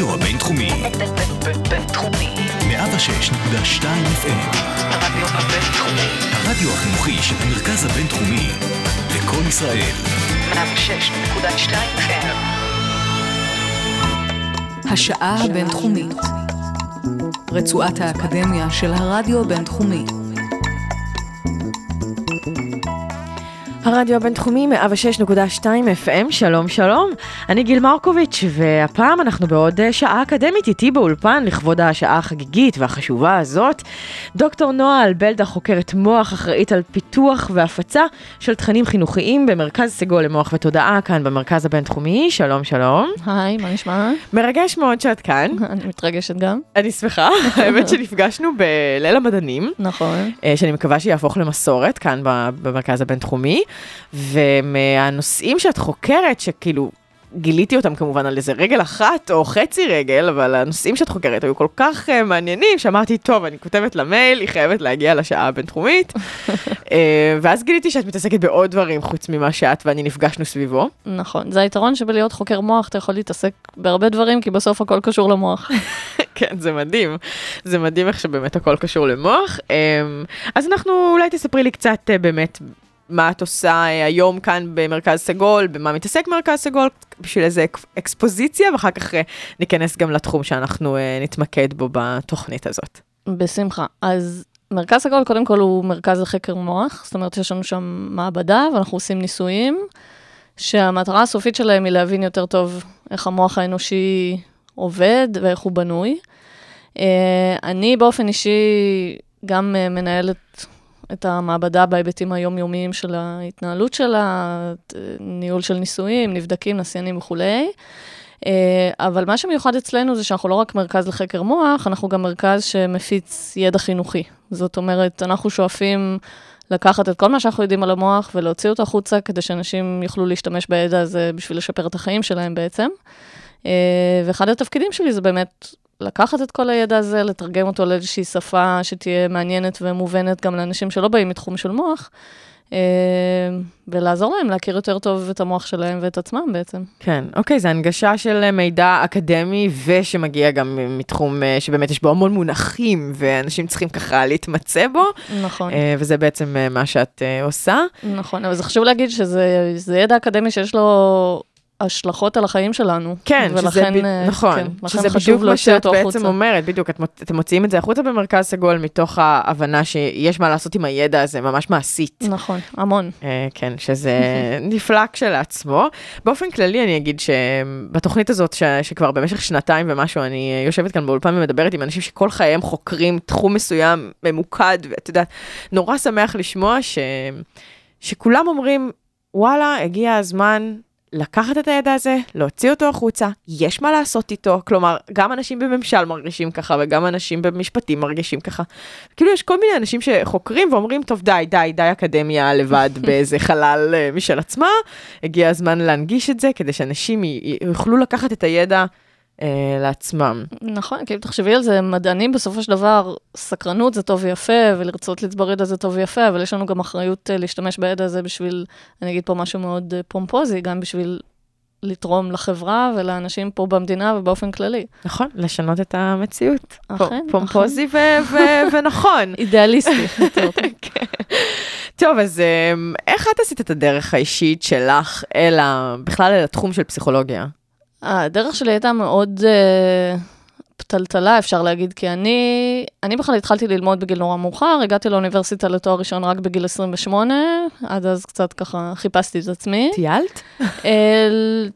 הרדיו הבינתחומי. בינתחומי. 106.2 FM. הרדיו הבינתחומי. הרדיו החינוכי של המרכז הבינתחומי. לקום ישראל. 106.2 FM. השעה הבינתחומית. רצועת האקדמיה של הרדיו הבינתחומי. הרדיו הבינתחומי 106.2 FM, שלום שלום, אני גיל מרקוביץ', והפעם אנחנו בעוד אה, שעה אקדמית איתי באולפן לכבוד השעה החגיגית והחשובה הזאת. דוקטור נועה אלבלדה חוקרת מוח, אחראית על פיתוח והפצה של תכנים חינוכיים במרכז סגול למוח ותודעה כאן במרכז הבינתחומי, שלום שלום. היי, מה נשמע? מרגש מאוד שאת כאן, אני מתרגשת גם. אני שמחה, האמת שנפגשנו בליל המדענים. נכון. אה, שאני מקווה שיהפוך למסורת כאן במרכז הבינתחומי. ומהנושאים שאת חוקרת, שכאילו גיליתי אותם כמובן על איזה רגל אחת או חצי רגל, אבל הנושאים שאת חוקרת היו כל כך uh, מעניינים, שאמרתי, טוב, אני כותבת לה מייל, היא חייבת להגיע לשעה הבינתחומית. uh, ואז גיליתי שאת מתעסקת בעוד דברים חוץ ממה שאת ואני נפגשנו סביבו. נכון. זה היתרון שבלהיות חוקר מוח, אתה יכול להתעסק בהרבה דברים, כי בסוף הכל קשור למוח. כן, זה מדהים. זה מדהים איך שבאמת הכל קשור למוח. אמ, אז אנחנו, אולי תספרי לי קצת אה, באמת מה את עושה אה, היום כאן במרכז סגול, במה מתעסק מרכז סגול, בשביל איזה אק- אקספוזיציה, ואחר כך אה, ניכנס גם לתחום שאנחנו אה, נתמקד בו בתוכנית הזאת. בשמחה. אז מרכז סגול, קודם כל, הוא מרכז לחקר מוח, זאת אומרת, יש לנו שם מעבדה, ואנחנו עושים ניסויים, שהמטרה הסופית שלהם היא להבין יותר טוב איך המוח האנושי עובד ואיך הוא בנוי. אני באופן אישי גם מנהלת את המעבדה בהיבטים היומיומיים של ההתנהלות שלה, ניהול של ניסויים, נבדקים, נסיינים וכולי. אה, אבל מה שמיוחד אצלנו זה שאנחנו לא רק מרכז לחקר מוח, אנחנו גם מרכז שמפיץ ידע חינוכי. זאת אומרת, אנחנו שואפים לקחת את כל מה שאנחנו יודעים על המוח ולהוציא אותו החוצה, כדי שאנשים יוכלו להשתמש בידע הזה בשביל לשפר את החיים שלהם בעצם. אה, ואחד התפקידים שלי זה באמת לקחת את כל הידע הזה, לתרגם אותו לאיזושהי שפה שתהיה מעניינת ומובנת גם לאנשים שלא באים מתחום של מוח, אה, ולעזור להם להכיר יותר טוב את המוח שלהם ואת עצמם בעצם. כן, אוקיי, זה הנגשה של אה, מידע אקדמי, ושמגיע גם מתחום אה, שבאמת יש בו המון מונחים, ואנשים צריכים ככה להתמצא בו, נכון. וזה בעצם מה שאת עושה. נכון, אבל זה חשוב להגיד שזה זה ידע אקדמי שיש לו השלכות על החיים שלנו. כן, שזה, ולכן, ב... אה, נכון, כן, שזה בדיוק מה שאת בעצם החוצה. אומרת, בדיוק, את, אתם מוציאים את זה החוצה במרכז סגול מתוך ההבנה שיש מה לעשות עם הידע הזה, ממש מעשית. נכון, המון. אה, כן, שזה נפלא כשלעצמו. באופן כללי אני אגיד שבתוכנית הזאת, ש... שכבר במשך שנתיים ומשהו, אני אה, יושבת כאן באולפן ומדברת עם אנשים שכל חייהם חוקרים תחום מסוים ממוקד, ואת יודעת, נורא שמח לשמוע ש... שכולם אומרים, וואלה, הגיע הזמן לקחת את הידע הזה, להוציא אותו החוצה, יש מה לעשות איתו, כלומר, גם אנשים בממשל מרגישים ככה, וגם אנשים במשפטים מרגישים ככה. כאילו, יש כל מיני אנשים שחוקרים ואומרים, טוב, די, די, די אקדמיה לבד באיזה חלל אה, משל עצמה, הגיע הזמן להנגיש את זה, כדי שאנשים יוכלו לקחת את הידע אה, לעצמם. נכון, כאילו תחשבי על זה, מדענים בסופו של דבר, סקרנות זה טוב ויפה, ולרצות לצבור ידע זה טוב ויפה, אבל יש לנו גם אחריות אה, להשתמש בידע הזה בשביל, אני אגיד פה משהו מאוד אה, פומפוזי, גם בשביל לתרום לחברה ולאנשים פה במדינה ובאופן כללי. נכון, לשנות את המציאות. אכן, פומפוזי ונכון. אידיאליסטי. טוב. כן. טוב, אז אמ, איך את עשית את הדרך האישית שלך אל ה... בכלל אל התחום של פסיכולוגיה? הדרך שלי הייתה מאוד אה, פתלתלה, אפשר להגיד, כי אני, אני בכלל התחלתי ללמוד בגיל נורא מאוחר, הגעתי לאוניברסיטה לתואר ראשון רק בגיל 28, עד אז קצת ככה חיפשתי את עצמי. טיילת? אה,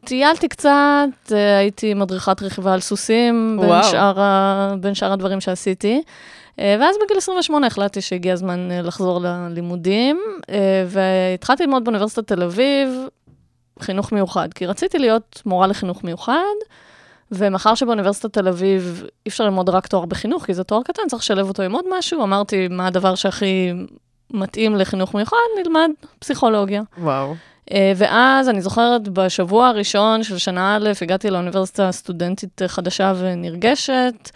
טיילתי קצת, אה, הייתי מדריכת רכיבה על סוסים, בין. שאר, ה, בין שאר הדברים שעשיתי. אה, ואז בגיל 28 החלטתי שהגיע הזמן לחזור ללימודים, והתחלתי ללמוד באוניברסיטת תל אביב חינוך מיוחד, כי רציתי להיות מורה לחינוך מיוחד, ומאחר שבאוניברסיטת תל אביב אי אפשר ללמוד רק תואר בחינוך, כי זה תואר קטן, צריך לשלב אותו עם עוד משהו, אמרתי, מה הדבר שהכי מתאים לחינוך מיוחד? נלמד פסיכולוגיה. וואו. אה, ואז אני זוכרת, בשבוע הראשון של שנה א', הגעתי לאוניברסיטה סטודנטית חדשה ונרגשת,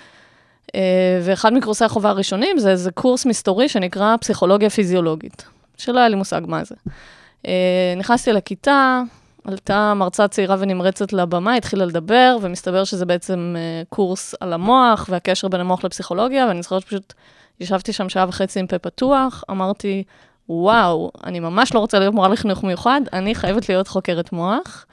אה, ואחד מקורסי החובה הראשונים זה איזה קורס מסתורי שנקרא פסיכולוגיה פיזיולוגית, שלא היה לי מושג מה זה. אה, נכנסתי לכיתה, עלתה מרצה צעירה ונמרצת לבמה, התחילה לדבר, ומסתבר שזה בעצם אה, קורס על המוח והקשר בין המוח לפסיכולוגיה, ואני זוכרת שפשוט ישבתי שם שעה וחצי עם פה פתוח, אמרתי, וואו, אני ממש לא רוצה להיות מורה לחינוך מיוחד, אני חייבת להיות חוקרת מוח.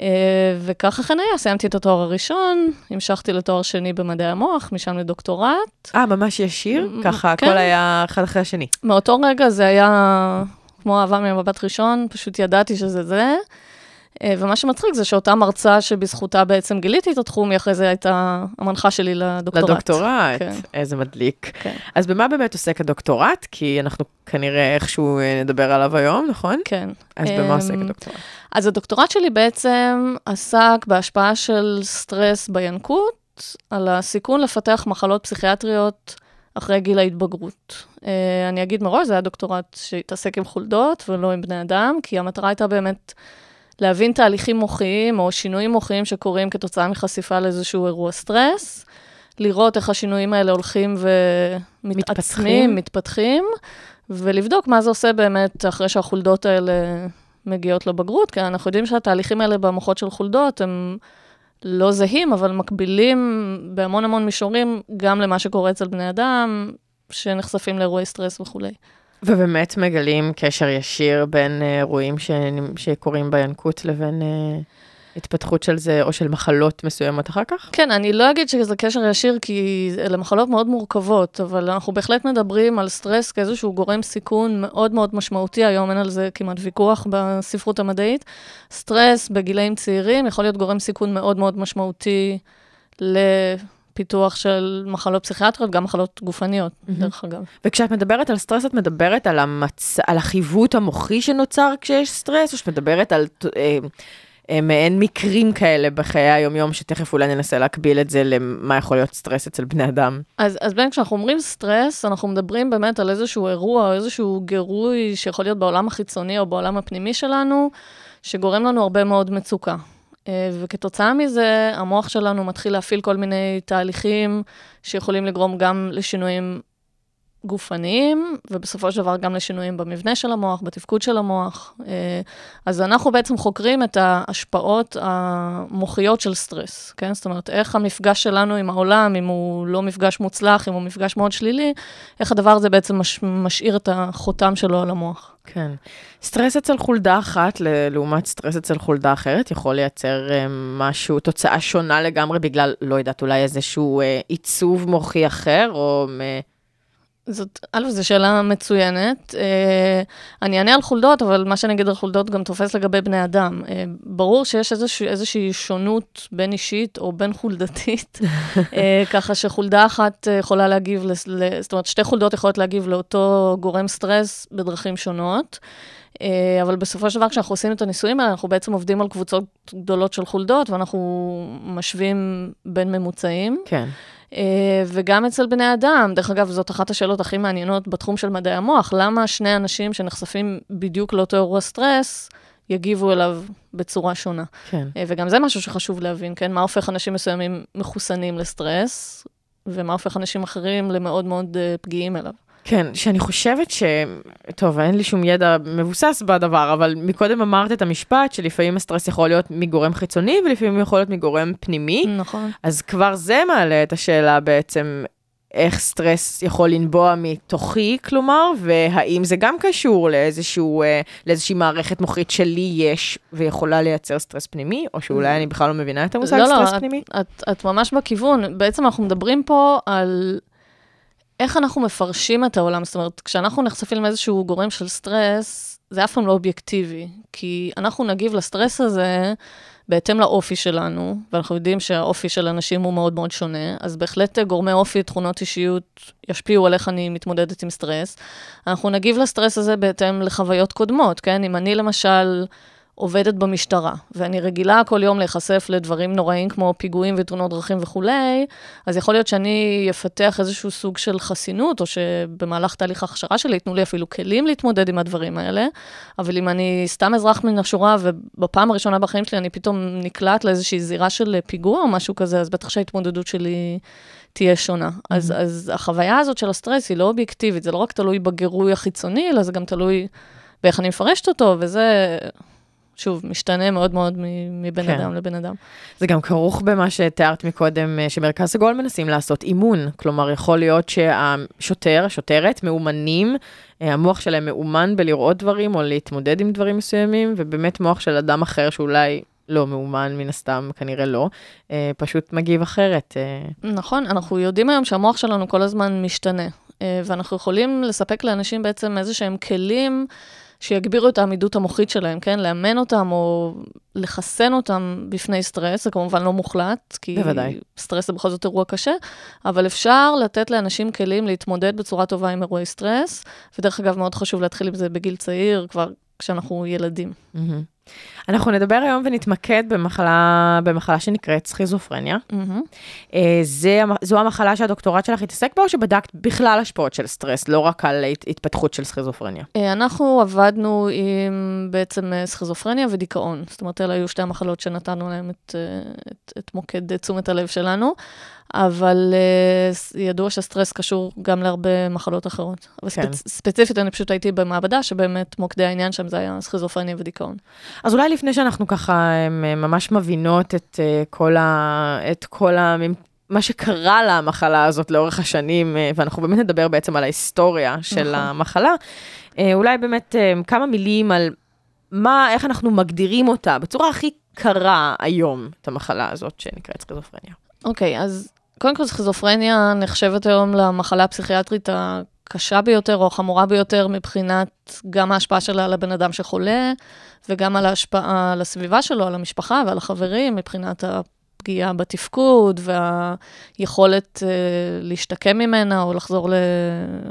אה, וכך אכן היה, סיימתי את התואר הראשון, המשכתי לתואר שני במדעי המוח, משם לדוקטורט. אה, ממש ישיר? ככה, כן. הכל היה אחד אחרי השני. מאותו רגע זה היה כמו אהבה ממבט ראשון, פשוט ידעתי שזה זה. אה, ומה שמצחיק זה שאותה מרצה שבזכותה בעצם גיליתי את התחום, היא אחרי זה הייתה המנחה שלי לדוקטורט. לדוקטורט, כן. איזה מדליק. כן. אז במה באמת עוסק הדוקטורט? כי אנחנו כנראה איכשהו אה, נדבר עליו היום, נכון? כן. אז במה עוסק אמ, הדוקטורט? אז הדוקטורט שלי בעצם עסק בהשפעה של סטרס בינקות, על הסיכון לפתח מחלות פסיכיאטריות אחרי גיל ההתבגרות. אה, אני אגיד מראש, זה היה דוקטורט שהתעסק עם חולדות ולא עם בני אדם, כי המטרה הייתה באמת להבין תהליכים מוחיים או שינויים מוחיים שקורים כתוצאה מחשיפה לאיזשהו אירוע סטרס, לראות איך השינויים האלה הולכים ומתעצמים, מתפתחים. מתפתחים, ולבדוק מה זה עושה באמת אחרי שהחולדות האלה מגיעות לבגרות, כי אנחנו יודעים שהתהליכים האלה במוחות של חולדות הם לא זהים, אבל מקבילים בהמון המון מישורים גם למה שקורה אצל בני אדם, שנחשפים לאירועי סטרס וכולי. ובאמת מגלים קשר ישיר בין אה, אירועים ש... שקורים בינקות לבין אה, התפתחות של זה, או של מחלות מסוימות אחר כך? כן, אני לא אגיד שזה קשר ישיר, כי אלה מחלות מאוד מורכבות, אבל אנחנו בהחלט מדברים על סטרס כאיזשהו גורם סיכון מאוד מאוד משמעותי, היום אין על זה כמעט ויכוח בספרות המדעית. סטרס בגילאים צעירים יכול להיות גורם סיכון מאוד מאוד משמעותי לפיתוח של מחלות פסיכיאטריות, גם מחלות גופניות, דרך אגב. וכשאת מדברת על סטרס, את מדברת על, המצ... על החיווט המוחי שנוצר כשיש סטרס, או שאת מדברת על אה, אה, מעין מקרים כאלה בחיי היומיום, שתכף אולי ננסה להקביל את זה למה יכול להיות סטרס אצל בני אדם. אז, אז בין כשאנחנו אומרים סטרס, אנחנו מדברים באמת על איזשהו אירוע או איזשהו גירוי שיכול להיות בעולם החיצוני או בעולם הפנימי שלנו, שגורם לנו הרבה מאוד מצוקה. אה, וכתוצאה מזה, המוח שלנו מתחיל להפעיל כל מיני תהליכים שיכולים לגרום גם לשינויים גופניים, ובסופו של דבר גם לשינויים במבנה של המוח, בתפקוד של המוח. אה, אז אנחנו בעצם חוקרים את ההשפעות המוחיות של סטרס, כן? זאת אומרת, איך המפגש שלנו עם העולם, אם הוא לא מפגש מוצלח, אם הוא מפגש מאוד שלילי, איך הדבר הזה בעצם מש, משאיר את החותם שלו על המוח. כן. סטרס אצל חולדה אחת, לעומת סטרס אצל חולדה אחרת, יכול לייצר אה, משהו, תוצאה שונה לגמרי בגלל, לא יודעת, אולי איזשהו אה, עיצוב מוחי אחר, או... זאת, א', זו שאלה מצוינת. אה, אני אענה על חולדות, אבל מה שאני אגיד על חולדות גם תופס לגבי בני אדם. אה, ברור שיש איזושה, איזושהי שונות בין אישית או בין חולדתית, אה, ככה שחולדה אחת יכולה להגיב, לס- ל, זאת אומרת, שתי חולדות יכולות להגיב לאותו גורם סטרס בדרכים שונות. אבל בסופו של דבר, כשאנחנו עושים את הניסויים האלה, אנחנו בעצם עובדים על קבוצות גדולות של חולדות, ואנחנו משווים בין ממוצעים. כן. אה, וגם אצל בני אדם, דרך אגב, זאת אחת השאלות הכי מעניינות בתחום של מדעי המוח, למה שני אנשים שנחשפים בדיוק לאותו אירוע סטרס, יגיבו אליו בצורה שונה. כן. אה, וגם זה משהו שחשוב להבין, כן? מה הופך אנשים מסוימים מחוסנים לסטרס, ומה הופך אנשים אחרים למאוד מאוד אה, פגיעים אליו. כן, שאני חושבת ש... טוב, אין לי שום ידע מבוסס בדבר, אבל מקודם אמרת את המשפט שלפעמים הסטרס יכול להיות מגורם חיצוני ולפעמים יכול להיות מגורם פנימי, נכון. אז כבר זה מעלה את השאלה בעצם איך סטרס יכול לנבוע מתוכי, כלומר, והאם זה גם קשור לאיזשהו, אה, לאיזושהי מערכת מוחית שלי יש ויכולה לייצר סטרס פנימי, או שאולי אני בכלל לא מבינה את המושג לא, סטרס לא, פנימי? את, את, את ממש בכיוון. בעצם אנחנו מדברים פה על איך אנחנו מפרשים את העולם. זאת אומרת, כשאנחנו נחשפים לאיזשהו גורם של סטרס, זה אף פעם לא אובייקטיבי. כי אנחנו נגיב לסטרס הזה בהתאם לאופי שלנו, ואנחנו יודעים שהאופי של אנשים הוא מאוד מאוד שונה, אז בהחלט גורמי אופי, תכונות אישיות, ישפיעו על איך אני מתמודדת עם סטרס. אנחנו נגיב לסטרס הזה בהתאם לחוויות קודמות, כן? אם אני למשל... עובדת במשטרה, ואני רגילה כל יום להיחשף לדברים נוראים כמו פיגועים ותאונות דרכים וכולי, אז יכול להיות שאני אפתח איזשהו סוג של חסינות, או שבמהלך תהליך ההכשרה שלי ייתנו לי אפילו כלים להתמודד עם הדברים האלה, אבל אם אני סתם אזרח מן השורה, ובפעם הראשונה בחיים שלי אני פתאום נקלט לאיזושהי זירה של פיגוע או משהו כזה, אז בטח שההתמודדות שלי תהיה שונה. Mm-hmm. אז, אז החוויה הזאת של הסטרס היא לא אובייקטיבית, זה לא רק תלוי בגירוי החיצוני, אלא זה גם תלוי באיך אני מפרשת אותו, וזה... שוב, משתנה מאוד מאוד מ- מבן כן. אדם לבן אדם. זה גם כרוך במה שתיארת מקודם, אה, שמרכז סגול מנסים לעשות אימון. כלומר, יכול להיות שהשוטר, השוטרת, מאומנים, אה, המוח שלהם מאומן בלראות דברים או להתמודד עם דברים מסוימים, ובאמת מוח של אדם אחר שאולי לא מאומן, מן הסתם, כנראה לא, אה, פשוט מגיב אחרת. אה, נכון, אנחנו יודעים היום שהמוח שלנו כל הזמן משתנה, אה, ואנחנו יכולים לספק לאנשים בעצם איזה שהם כלים שיגבירו את העמידות המוחית שלהם, כן? לאמן אותם או לחסן אותם בפני סטרס, זה כמובן לא מוחלט, כי בוודאי. סטרס זה בכל זאת אירוע קשה, אבל אפשר לתת לאנשים כלים להתמודד בצורה טובה עם אירועי סטרס, ודרך אגב, מאוד חשוב להתחיל עם זה בגיל צעיר, כבר כשאנחנו ילדים. מהמם. אנחנו נדבר היום ונתמקד במחלה, במחלה שנקראת סכיזופרניה. מהמם. אה, זה, זו המחלה שהדוקטורט שלך התעסק בה, או שבדקת בכלל השפעות של סטרס, לא רק על הת- התפתחות של סכיזופרניה? אה, אנחנו עבדנו עם בעצם אה, סכיזופרניה ודיכאון. זאת אומרת, אלה היו שתי המחלות שנתנו להן את, את, את מוקד תשומת הלב שלנו, אבל ס- ידוע שסטרס קשור גם להרבה מחלות אחרות. אבל כן. ספצ, ספציפית, אני פשוט הייתי במעבדה, שבאמת מוקדי העניין שם זה היה סכיזופרניה ודיכאון. אז אולי לפני שאנחנו ככה אה, ממש מבינות את אה, כל ה... את כל ה... מה שקרה למחלה הזאת לאורך השנים, ואנחנו באמת נדבר בעצם על ההיסטוריה של נכון. המחלה, אולי באמת כמה מילים על מה, איך אנחנו מגדירים אותה בצורה הכי קרה היום, את המחלה הזאת שנקראת סכיזופרניה. אוקיי, אז קודם כל סכיזופרניה נחשבת היום למחלה הפסיכיאטרית הקשה ביותר או החמורה ביותר מבחינת גם ההשפעה שלה על הבן אדם שחולה, וגם על ההשפעה על הסביבה שלו, על המשפחה ועל החברים, מבחינת הפגיעה בתפקוד והיכולת אה, להשתקם ממנה או לחזור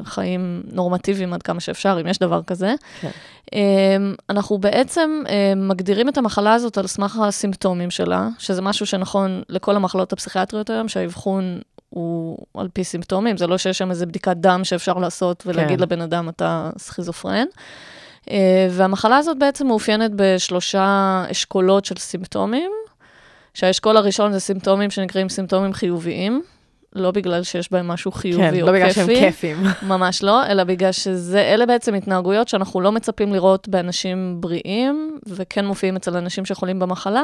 לחיים נורמטיביים עד כמה שאפשר, אם יש דבר כזה. כן. אמ, אנחנו בעצם אמ, מגדירים את המחלה הזאת על סמך הסימפטומים שלה, שזה משהו שנכון לכל המחלות הפסיכיאטריות היום, שהאבחון הוא על פי סימפטומים, זה לא שיש שם איזה בדיקת דם שאפשר לעשות ולהגיד כן. לבן אדם, אתה סכיזופרן. אה, והמחלה הזאת בעצם מאופיינת בשלושה אשכולות של סימפטומים, שהאשכול הראשון זה סימפטומים שנקראים סימפטומים חיוביים, לא בגלל שיש בהם משהו חיובי כן, או לא בגלל כיפי. שהם כיפים. ממש לא, אלא בגלל שזה, אלה בעצם התנהגויות שאנחנו לא מצפים לראות באנשים בריאים, וכן מופיעים אצל אנשים שחולים במחלה,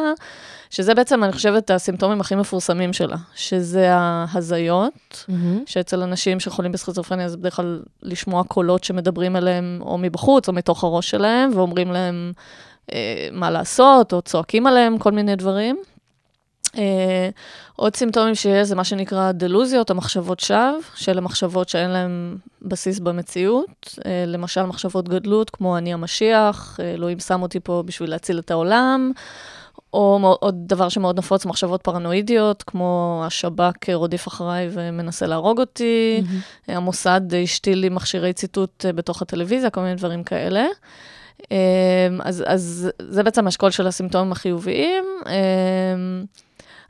שזה בעצם, אני חושבת, הסימפטומים הכי מפורסמים שלה, שזה ההזיות, שאצל אנשים שחולים בסכיזופרניה זה בדרך כלל לשמוע קולות שמדברים אליהם או מבחוץ או מתוך הראש שלהם, ואומרים להם אה, מה לעשות, או צועקים עליהם כל מיני דברים. אה, עוד סימפטומים שיש זה מה שנקרא דלוזיות, או מחשבות שווא, שאלה מחשבות שאין להן בסיס במציאות. אה, למשל, מחשבות גדלות, כמו אני המשיח, אה, אלוהים שם אותי פה בשביל להציל את העולם. או עוד דבר שמאוד נפוץ, מחשבות פרנואידיות, כמו השב"כ רודף אחריי ומנסה להרוג אותי, המוסד השתיל לי מכשירי ציטוט בתוך הטלוויזיה, כל מיני דברים כאלה. אז, אז זה בעצם האשכול של הסימפטומים החיוביים.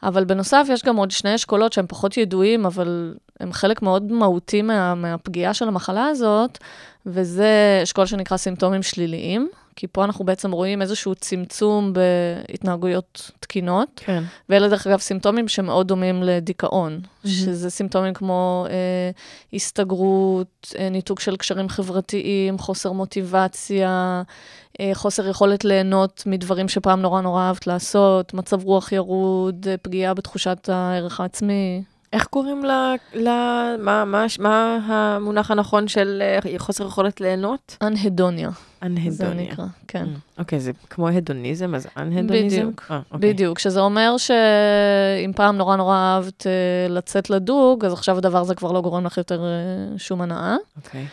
אבל בנוסף, יש גם עוד שני אשכולות שהם פחות ידועים, אבל הם חלק מאוד מהותי מה, מהפגיעה של המחלה הזאת, וזה אשכול שנקרא סימפטומים שליליים, כי פה אנחנו בעצם רואים איזשהו צמצום בהתנהגויות תקינות, כן. ואלה דרך אגב סימפטומים שמאוד דומים לדיכאון, שזה סימפטומים כמו אה, הסתגרות, אה, ניתוק של קשרים חברתיים, חוסר מוטיבציה, אה, חוסר יכולת ליהנות מדברים שפעם נורא נורא אהבת לעשות, מצב רוח ירוד, אה, פגיעה בתחושת הערך העצמי. איך קוראים ל... ל... מה, מה, מה המונח הנכון של אה, חוסר יכולת ליהנות? אנהדוניה, זה אנהדוניה. נקרא, כן. Mm, אוקיי, זה כמו הדוניזם, אז אנהדוניזם? בדיוק, אה, אוקיי. בדיוק, שזה אומר שאם פעם נורא נורא אהבת אה, לצאת לדוג, אז עכשיו הדבר הזה כבר לא גורם לך יותר שום הנאה. אוקיי.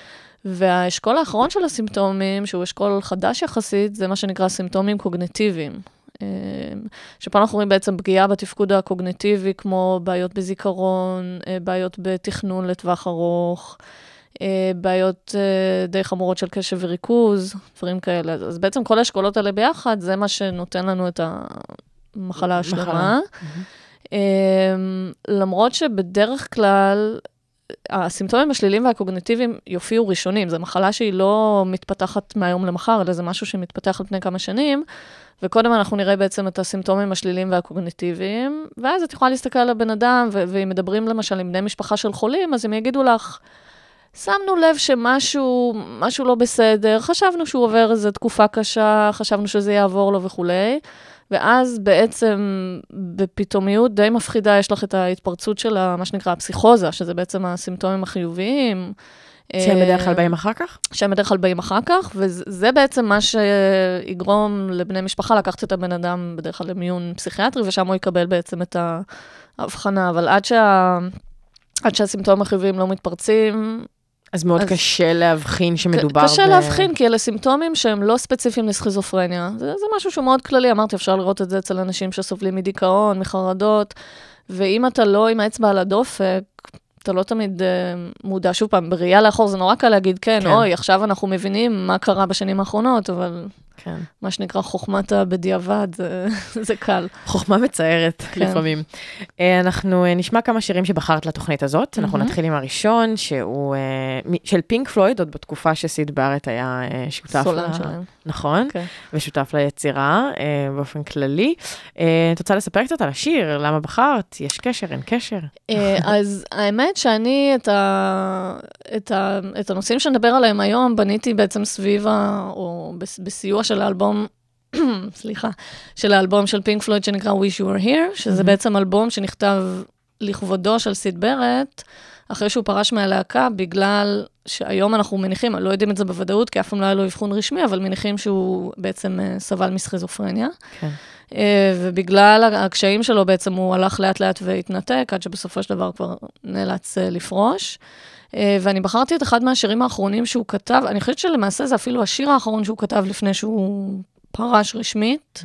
והאשכול האחרון של הסימפטומים, שהוא אשכול חדש יחסית, זה מה שנקרא סימפטומים קוגנטיביים. אה, שפה אנחנו רואים בעצם פגיעה בתפקוד הקוגנטיבי, כמו בעיות בזיכרון, אה, בעיות בתכנון לטווח ארוך, אה, בעיות אה, די חמורות של קשב וריכוז, דברים כאלה. אז בעצם כל האשכולות האלה ביחד, זה מה שנותן לנו את המחלה השלמה. אמ, למרות שבדרך כלל, הסימפטומים השליליים והקוגניטיביים יופיעו ראשונים. זו מחלה שהיא לא מתפתחת מהיום למחר, אלא זה משהו שמתפתח על פני כמה שנים, וקודם אנחנו נראה בעצם את הסימפטומים השליליים והקוגניטיביים, ואז את יכולה להסתכל על הבן אדם, ואם מדברים למשל עם בני משפחה של חולים, אז הם יגידו לך, שמנו לב שמשהו משהו לא בסדר, חשבנו שהוא עובר איזו תקופה קשה, חשבנו שזה יעבור לו וכולי, ואז בעצם בפתאומיות די מפחידה יש לך את ההתפרצות של ה- מה שנקרא הפסיכוזה, שזה בעצם הסימפטומים החיוביים. שהם אה, בדרך כלל באים אחר כך? שהם בדרך כלל באים אחר כך, וזה בעצם מה שיגרום לבני משפחה לקחת את הבן אדם בדרך כלל למיון פסיכיאטרי, ושם הוא יקבל בעצם את ההבחנה. אבל עד, שה... עד שהסימפטומים החיוביים לא מתפרצים, אז מאוד אז- קשה להבחין שמדובר קשה ב- להבחין, כי אלה סימפטומים שהם לא ספציפיים לסכיזופרניה. זה, זה משהו שהוא מאוד כללי, אמרתי, אפשר לראות את זה אצל אנשים שסובלים מדיכאון, מחרדות, ואם אתה לא עם האצבע על הדופק, אתה לא תמיד uh, מודע. שוב פעם, בראייה לאחור זה נורא קל להגיד, כן. כן, אוי, עכשיו אנחנו מבינים מה קרה בשנים האחרונות, אבל כן. מה שנקרא חוכמת הבדיעבד, זה, זה קל. חוכמה מצערת כן. לפעמים. אה, אנחנו אה, נשמע כמה שירים שבחרת לתוכנית הזאת. אנחנו מהמם. נתחיל עם הראשון, שהוא אה, של פינק פלויד, עוד בתקופה שסיד בארט היה שותף סולן ל- שלהם. נכון, כן. ושותף ליצירה באופן כללי. את רוצה לספר קצת על השיר? למה בחרת? יש קשר, אין קשר? אז האמת שאני את, ה, את, ה, את הנושאים שנדבר עליהם היום בניתי בעצם סביב, ה, או בס- של האלבום, סליחה, של האלבום של פינק פלויד שנקרא Wish You Were Here, שזה Mhm. בעצם אלבום שנכתב לכבודו של סיד ברט, אחרי שהוא פרש מהלהקה, בגלל שהיום אנחנו מניחים, לא יודעים את זה בוודאות, כי אף פעם לא היה לו אבחון רשמי, אבל מניחים שהוא בעצם אה, סבל מסכיזופרניה. כן. אה, ובגלל הקשיים שלו בעצם הוא הלך לאט לאט והתנתק, עד שבסופו של דבר כבר נאלץ אה, לפרוש. אה, ואני בחרתי את אחד מהשירים האחרונים שהוא כתב, אני חושבת שלמעשה זה אפילו השיר האחרון שהוא כתב לפני שהוא פרש רשמית.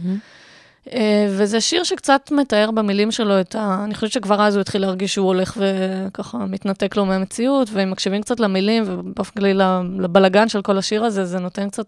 אה, וזה שיר שקצת מתאר במילים שלו את ה... אני חושבת שכבר אז הוא התחיל להרגיש שהוא הולך וככה מתנתק לו מהמציאות, ואם מקשיבים קצת למילים ובאופן כללי לבלגן של כל השיר הזה, זה נותן קצת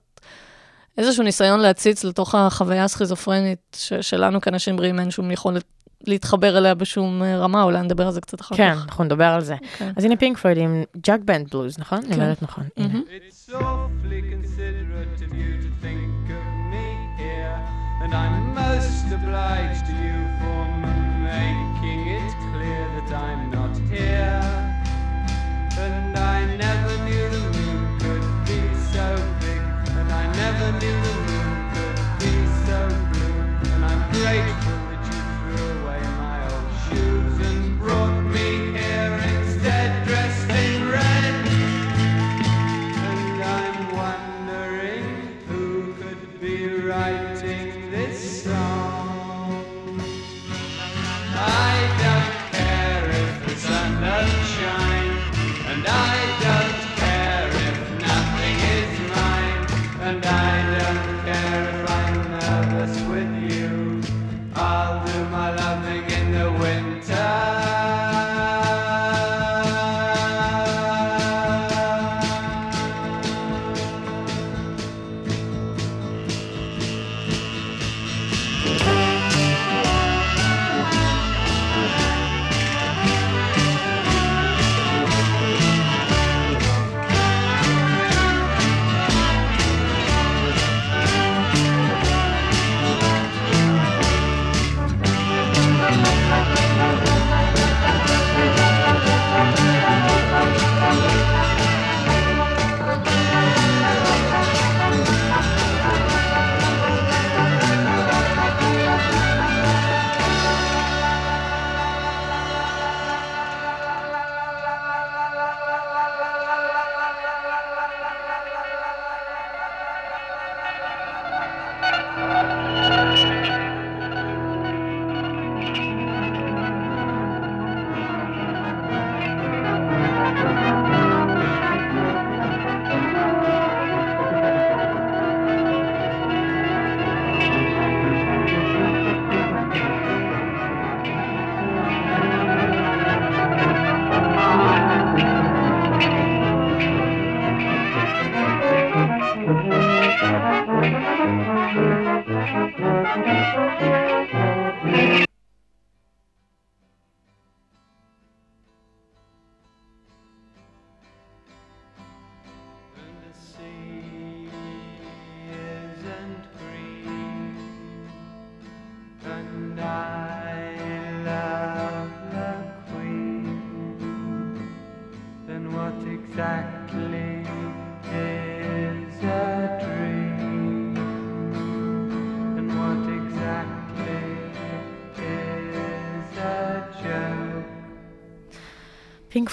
איזשהו ניסיון להציץ לתוך החוויה הסכיזופרנית שלנו כאנשים בריאים אין שום יכולת להתחבר אליה בשום אה, רמה, אולי נדבר על זה קצת אחר כן, כך. אנחנו נדבר על זה. כן. אז הנה פינק פלויד עם Jugband Blues, נכון? אני כן. אומרת נכון. הנה. מהמם. It's awfully considerate of you to think of me here, and I'm most obliged to you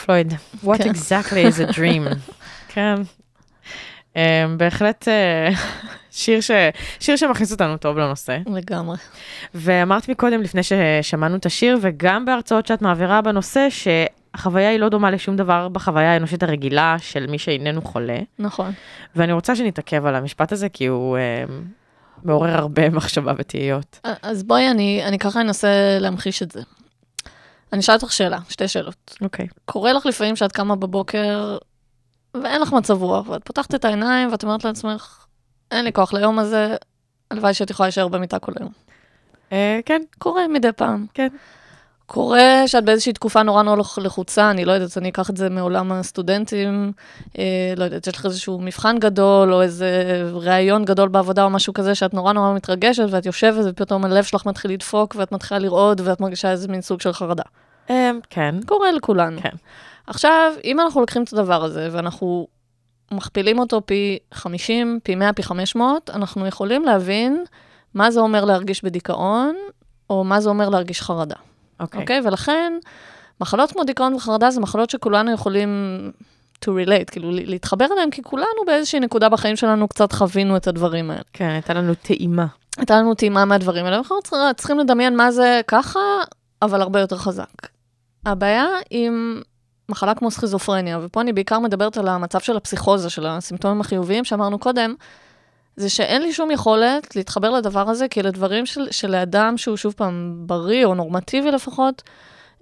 פלויד, what כן. exactly is a dream. כן. Um, בהחלט אה, שיר, ש... שיר שמכניס אותנו טוב לנושא. לגמרי. ואמרת מקודם, לפני ששמענו את השיר, וגם בהרצאות שאת מעבירה בנושא, שהחוויה היא לא דומה לשום דבר בחוויה האנושית הרגילה של מי שאיננו חולה. נכון. ואני רוצה שנתעכב על המשפט הזה, כי הוא אה, מעורר הרבה מחשבה ותהיות. אז בואי, אני, אני ככה אנסה להמחיש את זה. אני אשאל אותך שאלה, שתי שאלות. אוקיי. קורה לך לפעמים שאת קמה בבוקר ואין לך מצב רוח, ואת פותחת את העיניים ואת אומרת לעצמך, אין לי כוח ליום הזה, הלוואי שאת יכולה להישאר במיטה כל היום. אה, כן, קורה מדי פעם. כן. קורה שאת באיזושהי תקופה נורא נורא לחוצה, אני לא יודעת, אני אקח את זה מעולם הסטודנטים, אה, לא יודעת, יש לך איזשהו מבחן גדול, או איזה ראיון גדול בעבודה או משהו כזה, שאת נורא נורא מתרגשת, ואת יושבת, ופתאום הלב שלך מתחיל לדפוק, ואת מתחילה לרעוד, ואת מרגישה איזה מין סוג של חרדה. אה, כן. קורה לכולנו. כן. עכשיו, אם אנחנו לוקחים את הדבר הזה, ואנחנו מכפילים אותו פי 50, פי 100, פי 500, אנחנו יכולים להבין מה זה אומר להרגיש בדיכאון, או מה זה אומר להרגיש חרדה. אוקיי. אוקיי? Okay, ולכן, מחלות כמו דיכאון וחרדה זה מחלות שכולנו יכולים to relate, כאילו להתחבר אליהן, כי כולנו באיזושהי נקודה בחיים שלנו קצת חווינו את הדברים האלה. כן, הייתה לנו טעימה. הייתה לנו טעימה מהדברים האלה, ואנחנו צריכים לדמיין מה זה ככה, אבל הרבה יותר חזק. הבעיה עם מחלה כמו סכיזופרניה, ופה אני בעיקר מדברת על המצב של הפסיכוזה, של הסימפטומים החיוביים שאמרנו קודם, זה שאין לי שום יכולת להתחבר לדבר הזה, כי אלה דברים של, שלאדם שהוא שוב פעם בריא או נורמטיבי לפחות,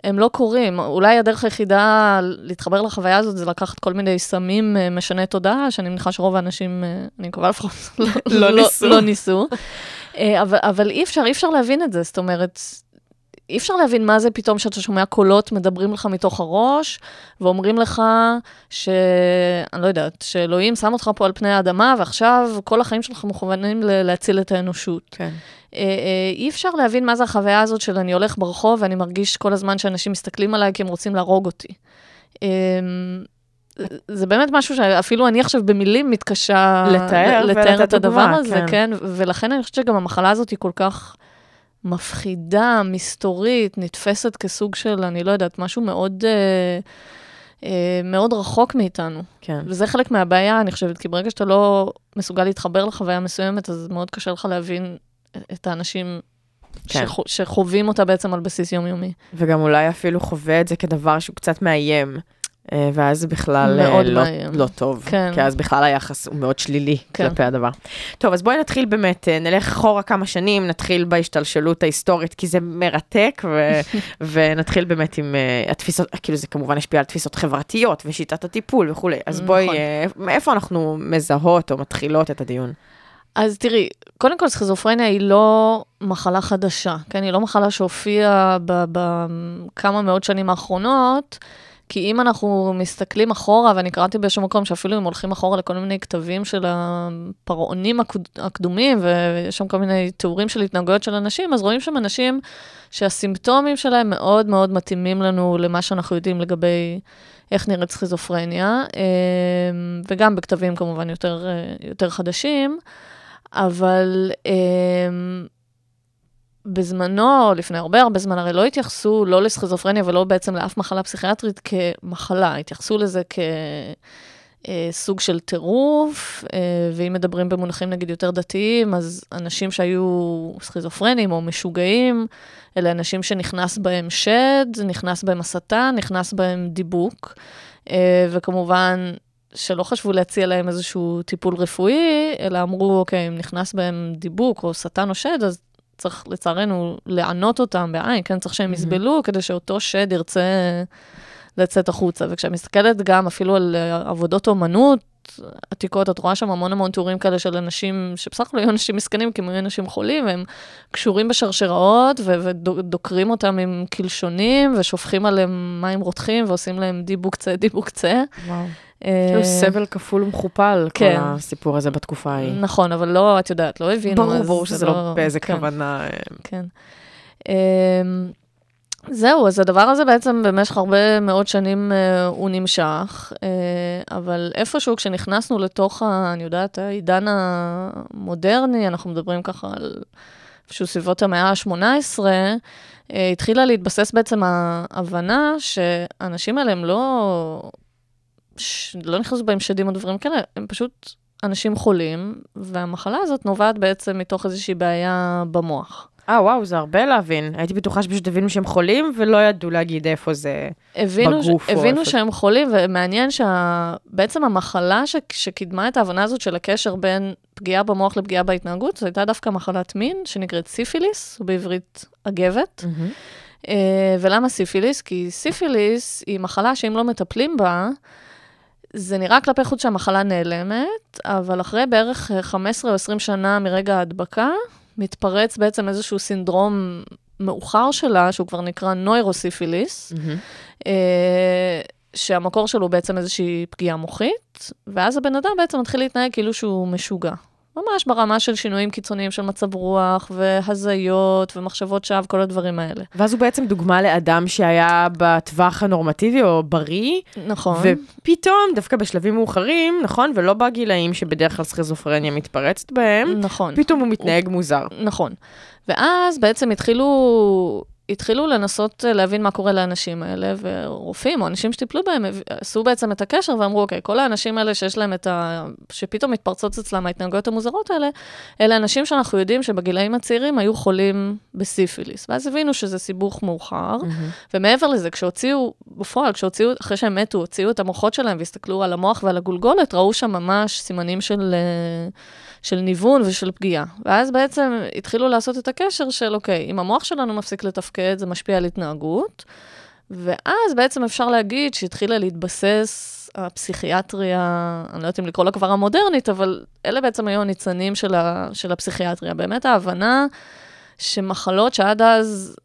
הם לא קורים. אולי הדרך היחידה להתחבר לחוויה הזאת זה לקחת כל מיני סמים אה, משני תודעה, שאני מניחה שרוב האנשים, אה, אני מקווה לפחות, לא, לא ניסו. לא ניסו. אה, אבל, אבל אי אפשר, אי אפשר להבין את זה, זאת אומרת, אי אפשר להבין מה זה פתאום שאתה שומע קולות מדברים לך מתוך הראש, ואומרים לך ש... אני לא יודעת, שאלוהים שם אותך פה על פני האדמה, ועכשיו כל החיים שלך מכוונים ל- להציל את האנושות. כן. אה, אה, אי אפשר להבין מה זה החוויה הזאת של אני הולך ברחוב ואני מרגיש כל הזמן שאנשים מסתכלים עליי כי הם רוצים להרוג אותי. אה, זה באמת משהו שאפילו אני עכשיו במילים מתקשה לתאר לתאר את הדבר הזה, כן. כן, ולכן אני חושבת שגם המחלה הזאת היא כל כך מפחידה, מסתורית, נתפסת כסוג של, אני לא יודעת, משהו מאוד, אה, אה, מאוד רחוק מאיתנו. כן. וזה חלק מהבעיה, אני חושבת, כי ברגע שאתה לא מסוגל להתחבר לחוויה מסוימת, אז מאוד קשה לך להבין את האנשים כן. שחו, שחווים אותה בעצם על בסיס יומיומי. וגם אולי אפילו חווה את זה כדבר שהוא קצת מאיים. אה, ואז זה בכלל אה, לא. לא טוב, כן. כי אז בכלל היחס הוא מאוד שלילי כן. כלפי הדבר. טוב, אז בואי נתחיל באמת, אה, נלך אחורה כמה שנים, נתחיל בהשתלשלות ההיסטורית, כי זה מרתק, ו- ונתחיל באמת עם התפיסות, כאילו זה כמובן השפיע על תפיסות חברתיות ושיטת הטיפול וכולי. אז בואי, נכון. מאיפה אנחנו מזהות או מתחילות את הדיון? אז תראי, קודם כל סכיזופרניה היא לא מחלה חדשה, כן? היא לא מחלה שהופיעה בכמה מאות שנים האחרונות, כי אם אנחנו מסתכלים אחורה, ואני קראתי באיזשהו מקום שאפילו אם הולכים אחורה לכל מיני כתבים של הפרעונים הקדומים, ויש שם כל מיני תיאורים של התנהגויות של אנשים, אז רואים שם אנשים שהסימפטומים שלהם מאוד מאוד מתאימים לנו למה שאנחנו יודעים לגבי איך נראית סכיזופרניה, אמ, וגם בכתבים כמובן יותר, יותר חדשים, אבל אמ, בזמנו, לפני הרבה הרבה זמן, הרי לא התייחסו לא לסכיזופרניה ולא בעצם לאף מחלה פסיכיאטרית כמחלה, התייחסו לזה כסוג של טירוף, אה, ואם מדברים במונחים נגיד יותר דתיים, אז אנשים שהיו סכיזופרנים או משוגעים, אלה אנשים שנכנס בהם שד, נכנס בהם הסתה, נכנס בהם דיבוק, אה, וכמובן, שלא חשבו להציע להם איזשהו טיפול רפואי, אלא אמרו, אוקיי, אם נכנס בהם דיבוק או שטן או שד, אז צריך לצערנו לענות אותם בעין, כן? צריך שהם יסבלו כדי שאותו שד ירצה לצאת החוצה. וכשאת מסתכלת גם אפילו על אה, עבודות אומנות עתיקות, את רואה שם המון המון תיאורים כאלה של אנשים שבסך הכל היו אנשים מסכנים, כי הם היו אנשים חולים, והם קשורים בשרשראות ו- ודוקרים אותם עם קלשונים, ושופכים עליהם מים רותחים ועושים להם דיבוק צא, דיבוק צא. וואו. כאילו סבל כפול ומכופל, כל כן. הסיפור הזה בתקופה ההיא. נכון, אבל לא, את יודעת, לא הבינו. ברור, ברור זה שזה לא באיזה כן. כוונה. אה, כן. אמ, זהו, אז הדבר הזה בעצם במשך הרבה מאוד שנים אה, הוא נמשך, אה, אבל איפשהו כשנכנסנו לתוך, ה, אני יודעת, העידן המודרני, אנחנו מדברים ככה על שהוא סביבות המאה ה-18, אה, התחילה להתבסס בעצם ההבנה שהאנשים האלה הם לא, ש... לא נכנסו בהם שדים או דברים כאלה, הם פשוט אנשים חולים, והמחלה הזאת נובעת בעצם מתוך איזושהי בעיה במוח. אה, וואו, זה הרבה להבין. הייתי בטוחה שפשוט הבינו שהם חולים ולא ידעו להגיד איפה זה. הבינו, בגוף או הבינו איפה- שהם חולים, ומעניין שבעצם המחלה ש... שקידמה את ההבנה הזאת של הקשר בין פגיעה במוח לפגיעה בהתנהגות, זו הייתה דווקא מחלת מין שנקראת סיפיליס, בעברית אגבת. אה, ולמה סיפיליס? כי סיפיליס היא מחלה שאם לא מטפלים בה, זה נראה כלפי חוץ שהמחלה נעלמת, אבל אחרי בערך אה, 15 או 20 שנה מרגע ההדבקה, מתפרץ בעצם איזשהו סינדרום מאוחר שלה, שהוא כבר נקרא נוירוסיפיליס, אה, שהמקור שלו הוא בעצם איזושהי פגיעה מוחית, ואז הבן אדם בעצם מתחיל להתנהג כאילו שהוא משוגע. ממש ברמה של שינויים קיצוניים של מצב רוח, והזיות, ומחשבות שווא, כל הדברים האלה. ואז הוא בעצם דוגמה לאדם שהיה בטווח הנורמטיבי או בריא, נכון. ופתאום, דווקא בשלבים מאוחרים, נכון? ולא בגילאים שבדרך כלל סכיזופרניה מתפרצת בהם, נכון. פתאום הוא מתנהג מוזר. נכון. ואז בעצם התחילו, התחילו לנסות אה, להבין מה קורה לאנשים האלה, ורופאים או אנשים שטיפלו בהם עשו בעצם את הקשר ואמרו, אוקיי, כל האנשים האלה שיש להם את ה... שפתאום מתפרצות אצלם ההתנהגויות המוזרות האלה, אלה אנשים שאנחנו יודעים שבגילאים הצעירים היו חולים בסיפיליס. ואז הבינו שזה סיבוך מאוחר, ומעבר לזה, כשהוציאו, בפועל, כשהוציאו, אחרי שהם מתו, הוציאו את המוחות שלהם והסתכלו על המוח ועל הגולגולת, ראו שם ממש סימנים של, אה, של ניוון ושל פגיעה. ואז בעצם התחילו לעשות את הקשר של, אוקיי, אם המוח שלנו מפסיק לתפקד, זה משפיע על התנהגות, ואז בעצם אפשר להגיד שהתחילה להתבסס הפסיכיאטריה, אני לא יודעת אם לקרוא לה כבר המודרנית, אבל אלה בעצם היו הניצנים של, ה, של הפסיכיאטריה. באמת ההבנה שמחלות שעד אז,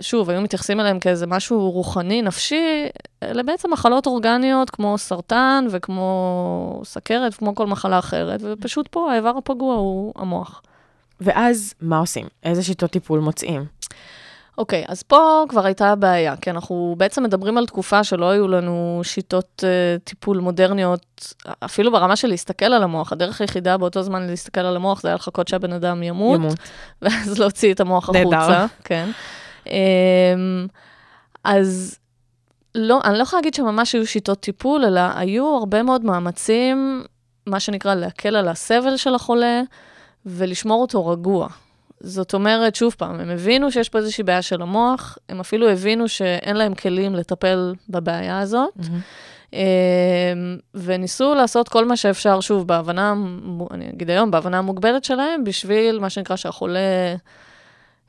שוב, היו מתייחסים אליהן כאיזה משהו רוחני, נפשי, אלה בעצם מחלות אורגניות כמו סרטן וכמו סכרת וכמו כל מחלה אחרת, ופשוט פה האיבר הפגוע הוא המוח. ואז, מה עושים? איזה שיטות טיפול מוצאים? אוקיי, אז פה כבר הייתה הבעיה, כי אנחנו בעצם מדברים על תקופה שלא היו לנו שיטות uh, טיפול מודרניות, אפילו ברמה של להסתכל על המוח. הדרך היחידה באותו זמן להסתכל על המוח זה היה לחכות שהבן אדם ימות, ימות. ואז להוציא את המוח נהדר. החוצה. כן. Um, אז לא, אני לא יכולה להגיד שממש היו שיטות טיפול, אלא היו הרבה מאוד מאמצים, מה שנקרא להקל על הסבל של החולה, ולשמור אותו רגוע. זאת אומרת, שוב פעם, הם הבינו שיש פה איזושהי בעיה של המוח, הם אפילו הבינו שאין להם כלים לטפל בבעיה הזאת, אמ, וניסו לעשות כל מה שאפשר, שוב, בהבנה, אני אגיד היום, בהבנה המוגבלת שלהם, בשביל מה שנקרא שהחולה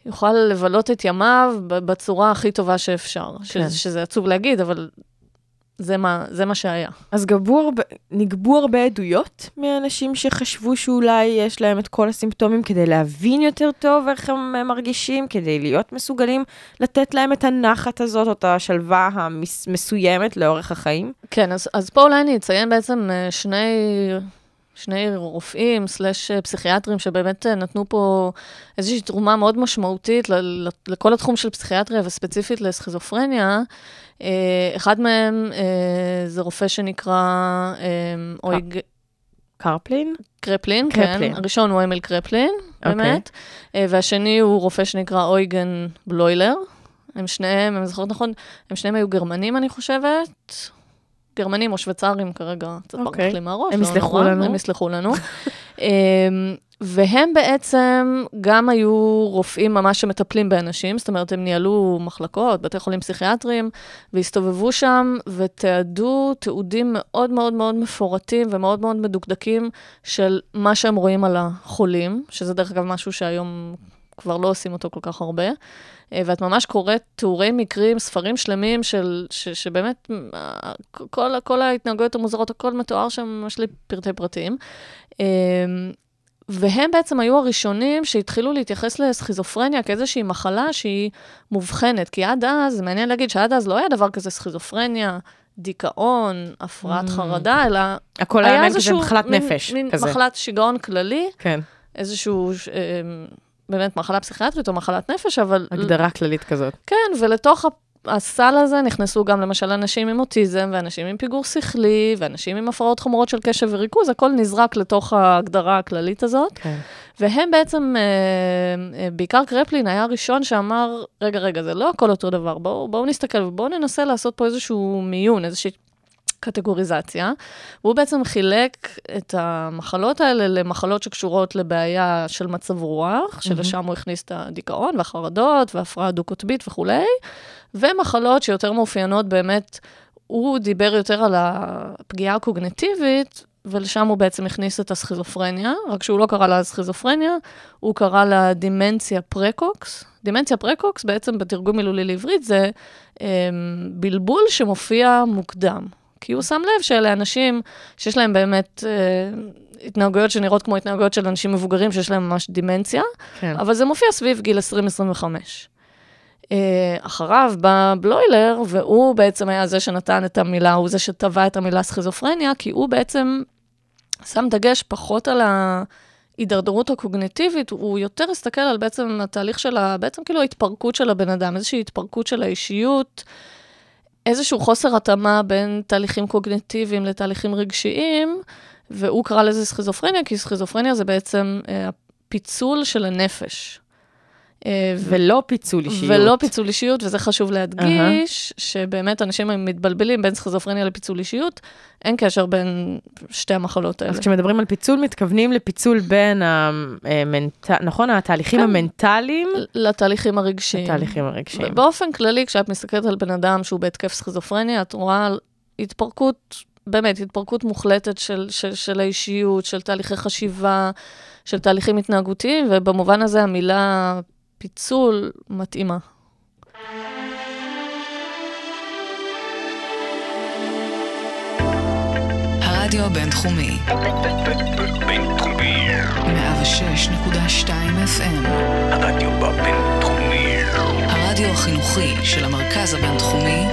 יוכל לבלות את ימיו בצורה הכי טובה שאפשר. כן. ש- שזה עצוב להגיד, אבל זה מה, זה מה שהיה. אז גבו הרבה, נגבו הרבה עדויות מאנשים שחשבו שאולי יש להם את כל הסימפטומים כדי להבין יותר טוב איך הם מרגישים, כדי להיות מסוגלים לתת להם את הנחת הזאת, או את השלווה המסוימת לאורך החיים. כן, אז, אז פה אולי אני אציין בעצם אה, שני, שני רופאים סלאש אה, פסיכיאטרים שבאמת אה, נתנו פה איזושהי תרומה מאוד משמעותית לכל התחום של פסיכיאטריה וספציפית לסכיזופרניה. אה, אחד מהם זה רופא שנקרא אויג... קרפלין? קרפלין, כן. קרפלין. הראשון הוא אמיל קרפלין, אוקיי. באמת. והשני הוא רופא שנקרא אויגן בלוילר. הם שניהם, אני זוכרת נכון, הם שניהם היו גרמנים, אני חושבת. גרמנים או שוויצרים כרגע, קצת אוקיי. ברח לי מהראש, הם לא יסלחו נורא, לנו. הם יסלחו לנו. אמ, והם בעצם גם היו רופאים ממש שמטפלים באנשים, זאת אומרת, הם ניהלו מחלקות, בתי חולים פסיכיאטריים, והסתובבו שם ותיעדו תיעודים מאוד מאוד מאוד מפורטים ומאוד מאוד מדוקדקים של מה שהם רואים על החולים, שזה דרך אגב משהו שהיום כבר לא עושים אותו כל כך הרבה. אה, ואת ממש קוראת תיאורי מקרים, ספרים שלמים של, ש, שבאמת, אה, כל, כל ההתנהגויות המוזרות, הכל מתואר שם ממש לפרטי פרטים. אה, והם בעצם היו הראשונים שהתחילו להתייחס לסכיזופרניה כאיזושהי מחלה שהיא מובחנת, כי עד אז, מעניין להגיד שעד אז לא היה דבר כזה סכיזופרניה, דיכאון, הפרעת Mm. חרדה, אלא הכל היה מעין כזה מחלת נפש, מין כזה. מחלת שיגעון כללי, כן, איזשהו, אה, באמת מחלה פסיכיאטרית או מחלת נפש, אבל... הגדרה כללית כזאת. כן, ולתוך הסל הזה נכנסו גם למשל אנשים עם אוטיזם, ואנשים עם פיגור שכלי, ואנשים עם הפרעות חמורות של קשב וריכוז, הכל נזרק לתוך ההגדרה הכללית הזאת. כן. והם בעצם, אה, אה, בעיקר קרפלין היה הראשון שאמר, רגע, רגע, זה לא הכל אותו דבר, בואו בוא נסתכל ובואו ננסה לעשות פה איזשהו מיון, איזושהי קטגוריזציה. והוא בעצם חילק את המחלות האלה למחלות שקשורות לבעיה של מצב רוח, שלשם הוא הכניס את הדיכאון והחרדות והפרעה דו-קוטבית וכולי, ומחלות שיותר מאופיינות באמת, הוא דיבר יותר על הפגיעה הקוגנטיבית, ולשם הוא בעצם הכניס את הסכיזופרניה, רק שהוא לא קרא לה סכיזופרניה, הוא קרא לה דימנציה פרקוקס. דימנציה פרקוקס בעצם בתרגום מילולי לעברית זה אה, בלבול שמופיע מוקדם. כי הוא שם לב שאלה אנשים שיש להם באמת אה, התנהגויות שנראות כמו התנהגויות של אנשים מבוגרים שיש להם ממש דימנציה, כן. אבל זה מופיע סביב גיל 20-25. אה, אחריו בא בלוילר, והוא בעצם היה זה שנתן את המילה, הוא זה שטבע את המילה סכיזופרניה, כי הוא בעצם שם דגש פחות על ההידרדרות הקוגניטיבית, הוא יותר הסתכל על בעצם התהליך של ה... בעצם כאילו ההתפרקות של הבן אדם, איזושהי התפרקות של האישיות, איזשהו חוסר התאמה בין תהליכים קוגניטיביים לתהליכים רגשיים, והוא קרא לזה סכיזופרניה, כי סכיזופרניה זה בעצם אה, הפיצול של הנפש. אה, ולא פיצול אישיות. ולא פיצול אישיות, וזה חשוב להדגיש, uh-huh. שבאמת אנשים מתבלבלים בין סכיזופרניה לפיצול אישיות, אין קשר בין שתי המחלות האלה. אז כשמדברים על פיצול, מתכוונים לפיצול בין המנט... נכון, התהליכים כן. המנטליים לתהליכים הרגשיים. לתהליכים הרגשיים. באופן כללי, כשאת מסתכלת על בן אדם שהוא בהתקף סכיזופרניה, את רואה התפרקות, באמת, התפרקות מוחלטת של, של, של האישיות, של תהליכי חשיבה, של תהליכים התנהגותיים, ובמובן הזה המילה פיצול מתאימה. הרדיו הבינתחומי, בינתחומי. 106.2 FM, הרדיו בבינתחומי. הרדיו החינוכי של המרכז הבינתחומי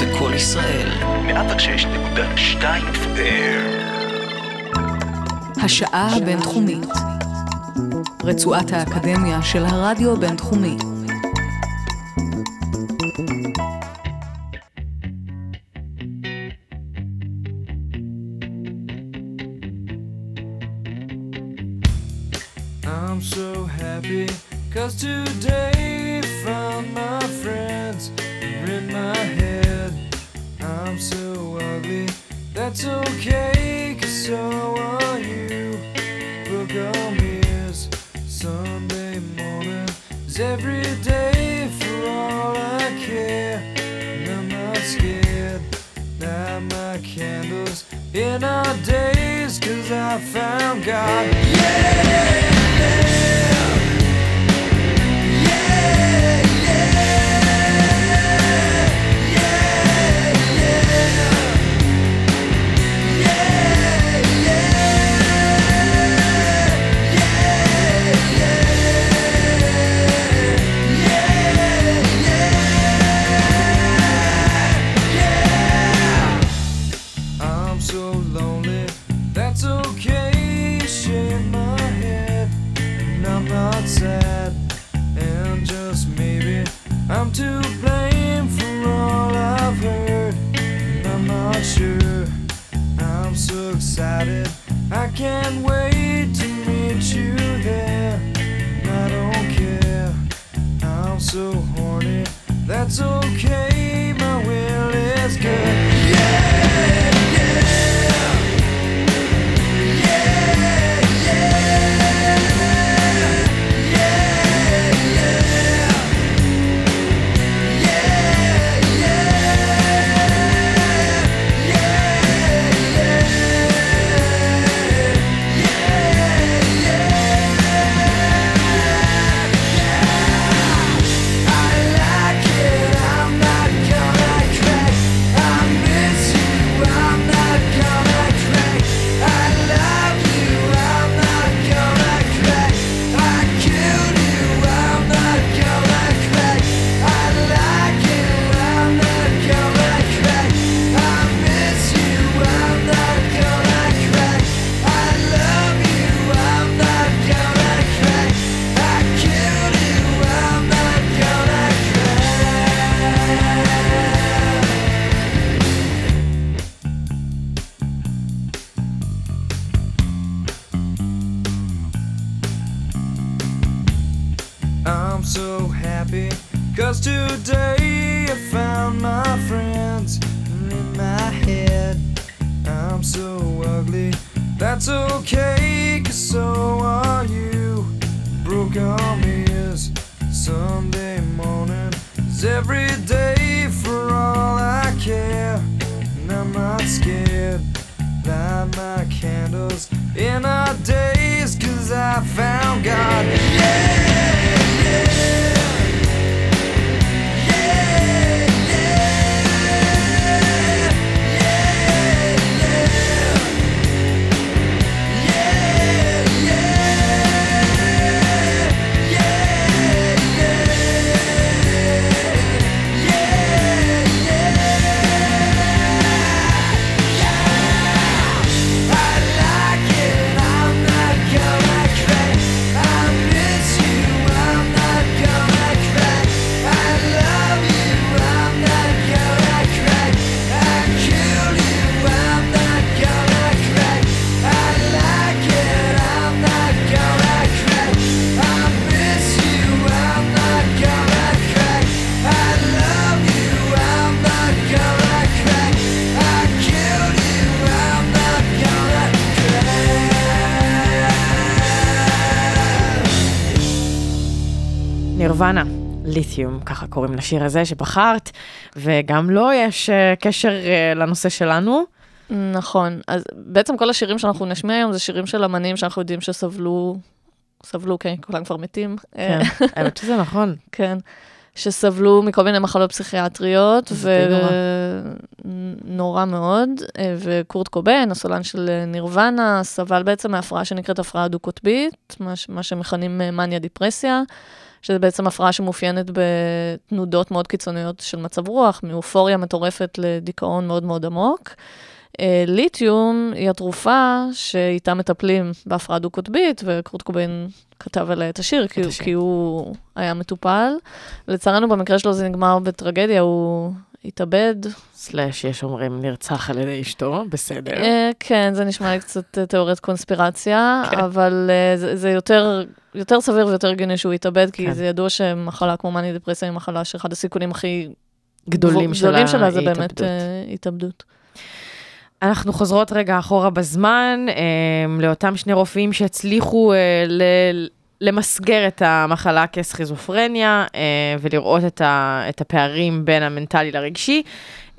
וקול ישראל. 106.2 FM. השעה הבינתחומית, רצועת האקדמיה של הרדיו הבינתחומי. That's okay cause so I found God. I'm נירוונה, ליתיום, ככה קוראים לשיר הזה שבחרת, וגם לו יש אה, קשר אה, לנושא שלנו. נכון. אז בעצם כל השירים שאנחנו נשמיע היום זה שירים של אמנים שאנחנו יודעים שסבלו, סבלו, כן, כולם כבר מתים. כן, האמת שזה נכון. כן. שסבלו מכל מיני מחלות פסיכיאטריות. ונורא מאוד, אה, וקורט קובן, הסולן של אה, נירוונה, סבל בעצם מהפרעה שנקראת הפרעה דו-קוטבית, מה, מה שמכנים אה, מניה דיפרסיה, שזה בעצם הפרעה שמאופיינת בתנודות מאוד קיצוניות של מצב רוח, מאופוריה מטורפת לדיכאון מאוד מאוד עמוק. אה, ליתיום היא התרופה שאיתה מטפלים בהפרעה דו-קוטבית, וקורט קובן כתב עליה את השיר, כי, השיר. כי הוא היה מטופל. לצערנו, במקרה שלו זה נגמר בטרגדיה, הוא התאבד. סלאש, יש אומרים, נרצח על ידי אשתו, בסדר. אה, כן, זה נשמע לי קצת אה, תיאוריית קונספירציה, כן. אבל אה, זה, יותר, יותר סביר ויותר הגיוני שהוא יתאבד, כי כן. זה ידוע שמחלה כמו מאניה דיפרסיה היא מחלה שאחד הסיכונים הכי גדולים של גדולים שלה זה באמת התאבדות. אנחנו חוזרות רגע אחורה בזמן, אה, לאותם שני רופאים שהצליחו אה, ל- למסגר את המחלה כסכיזופרניה, אה, ולראות את, ה, את הפערים בין המנטלי לרגשי,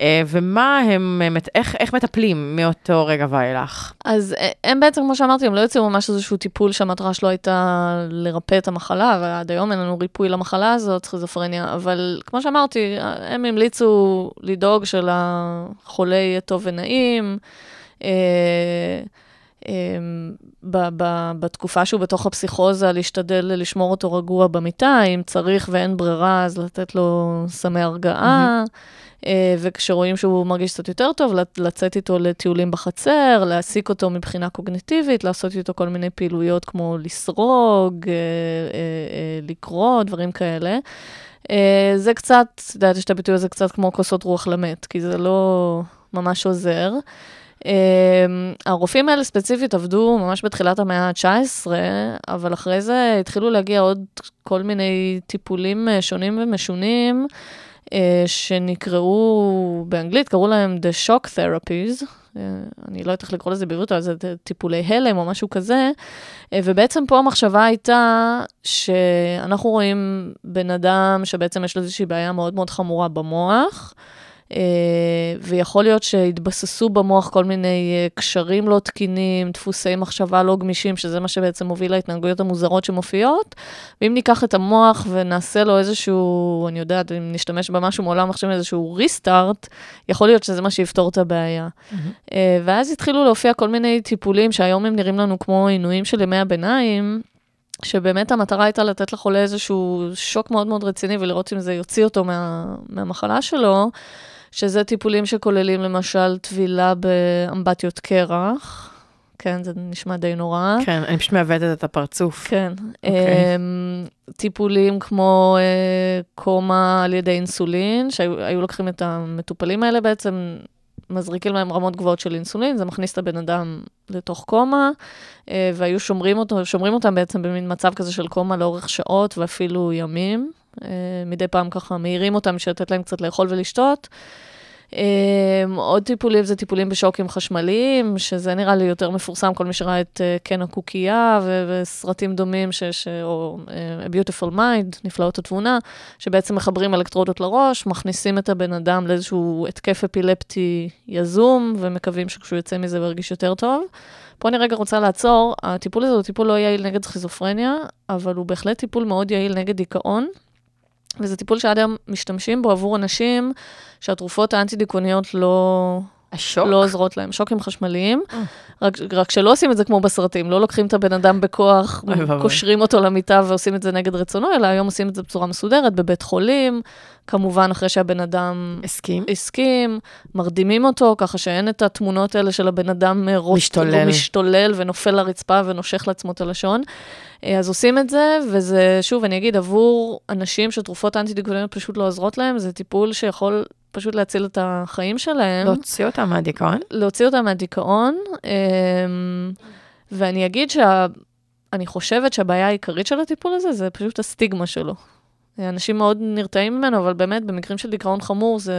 אה, ומה הם, איך, איך מטפלים מאותו רגע ואילך. אז אה, הם בעצם, כמו שאמרתי, הם לא יוצאו ממש איזשהו טיפול שהמטרה שלו הייתה לרפא את המחלה, ועד היום אין לנו ריפוי למחלה הזאת, סכיזופרניה, אבל כמו שאמרתי, הם המליצו לדאוג שלחולה יהיה טוב ונעים. אה, ב- ב- בתקופה שהוא בתוך הפסיכוזה, להשתדל לשמור אותו רגוע במיטה, אם צריך ואין ברירה, אז לתת לו סמי הרגעה. אה, וכשרואים שהוא מרגיש קצת יותר טוב, לצ- לצאת איתו לטיולים בחצר, להעסיק אותו מבחינה קוגניטיבית, לעשות איתו כל מיני פעילויות כמו לסרוג, אה, אה, לקרוא, דברים כאלה. זה קצת, את יודעת, יש את הביטוי הזה קצת כמו כוסות רוח למת, כי זה לא ממש עוזר. Um, הרופאים האלה ספציפית עבדו ממש בתחילת המאה ה-19, אבל אחרי זה התחילו להגיע עוד כל מיני טיפולים אה, שונים ומשונים, uh, שנקראו, באנגלית קראו להם The Shock Therapies, uh, אני לא יודעת איך לקרוא לזה בעברית, אבל זה טיפולי הלם או משהו כזה, ובעצם פה המחשבה הייתה שאנחנו רואים בן אדם שבעצם יש לו איזושהי בעיה מאוד מאוד חמורה במוח, אה, ויכול להיות שהתבססו במוח כל מיני אה, קשרים לא תקינים, דפוסי מחשבה לא גמישים, שזה מה שבעצם מוביל להתנהגויות המוזרות שמופיעות. ואם ניקח את המוח ונעשה לו איזשהו, אני יודעת, אם נשתמש במשהו מעולם מחשבים, איזשהו ריסטארט, יכול להיות שזה מה שיפתור את הבעיה. אה, ואז התחילו להופיע כל מיני טיפולים שהיום הם נראים לנו כמו עינויים של ימי הביניים. שבאמת המטרה הייתה לתת לחולה איזשהו שוק מאוד מאוד רציני ולראות אם זה יוציא אותו מה, מהמחלה שלו, שזה טיפולים שכוללים למשל טבילה באמבטיות קרח. כן, זה נשמע די נורא. כן, אני פשוט מעוותת את הפרצוף. כן. אוקיי. אמ, טיפולים כמו אה, קומה על ידי אינסולין, שהיו היו לוקחים את המטופלים האלה בעצם, מזריקים להם רמות גבוהות של אינסולין, זה מכניס את הבן אדם לתוך קומה, אה, והיו שומרים, אותו, שומרים אותם בעצם במין מצב כזה של קומה לאורך שעות ואפילו ימים. אה, מדי פעם ככה מעירים אותם בשביל לתת להם קצת לאכול ולשתות. Um, עוד טיפולים זה טיפולים בשוקים חשמליים, שזה נראה לי יותר מפורסם, כל מי שראה את uh, קן הקוקייה וסרטים דומים, ש- ש- או A Beautiful Mind, נפלאות התבונה, שבעצם מחברים אלקטרודות לראש, מכניסים את הבן אדם לאיזשהו התקף אפילפטי יזום, ומקווים שכשהוא יוצא מזה הוא ירגיש יותר טוב. פה אני רגע רוצה לעצור, הטיפול הזה הוא טיפול לא יעיל נגד סכיזופרניה, אבל הוא בהחלט טיפול מאוד יעיל נגד דיכאון. וזה טיפול שעד היום משתמשים בו עבור אנשים שהתרופות האנטי-דיכאוניות לא, השוק? לא עוזרות להם, שוקים חשמליים. אה. רק, רק שלא עושים את זה כמו בסרטים, לא לוקחים את הבן אדם בכוח. קושרים אותו למיטה ועושים את זה נגד רצונו, אלא היום עושים את זה בצורה מסודרת, בבית חולים, כמובן אחרי שהבן אדם הסכים? הסכים, מרדימים אותו, ככה שאין את התמונות האלה של הבן אדם אה, רוט, משתולל. משתולל ונופל לרצפה ונושך לעצמו את הלשון. אה, אז עושים את זה, וזה, שוב, אני אגיד, עבור אנשים שתרופות אנטי-דיכאוניות פשוט לא עוזרות להם, זה טיפול שיכול פשוט להציל את החיים שלהם. להוציא אותם מהדיכאון? להוציא אותם מהדיכאון, אמ, ואני אגיד שאני חושבת שהבעיה העיקרית של הטיפול הזה זה פשוט הסטיגמה שלו. אנשים מאוד נרתעים ממנו, אבל באמת, במקרים של דיכאון חמור, זה,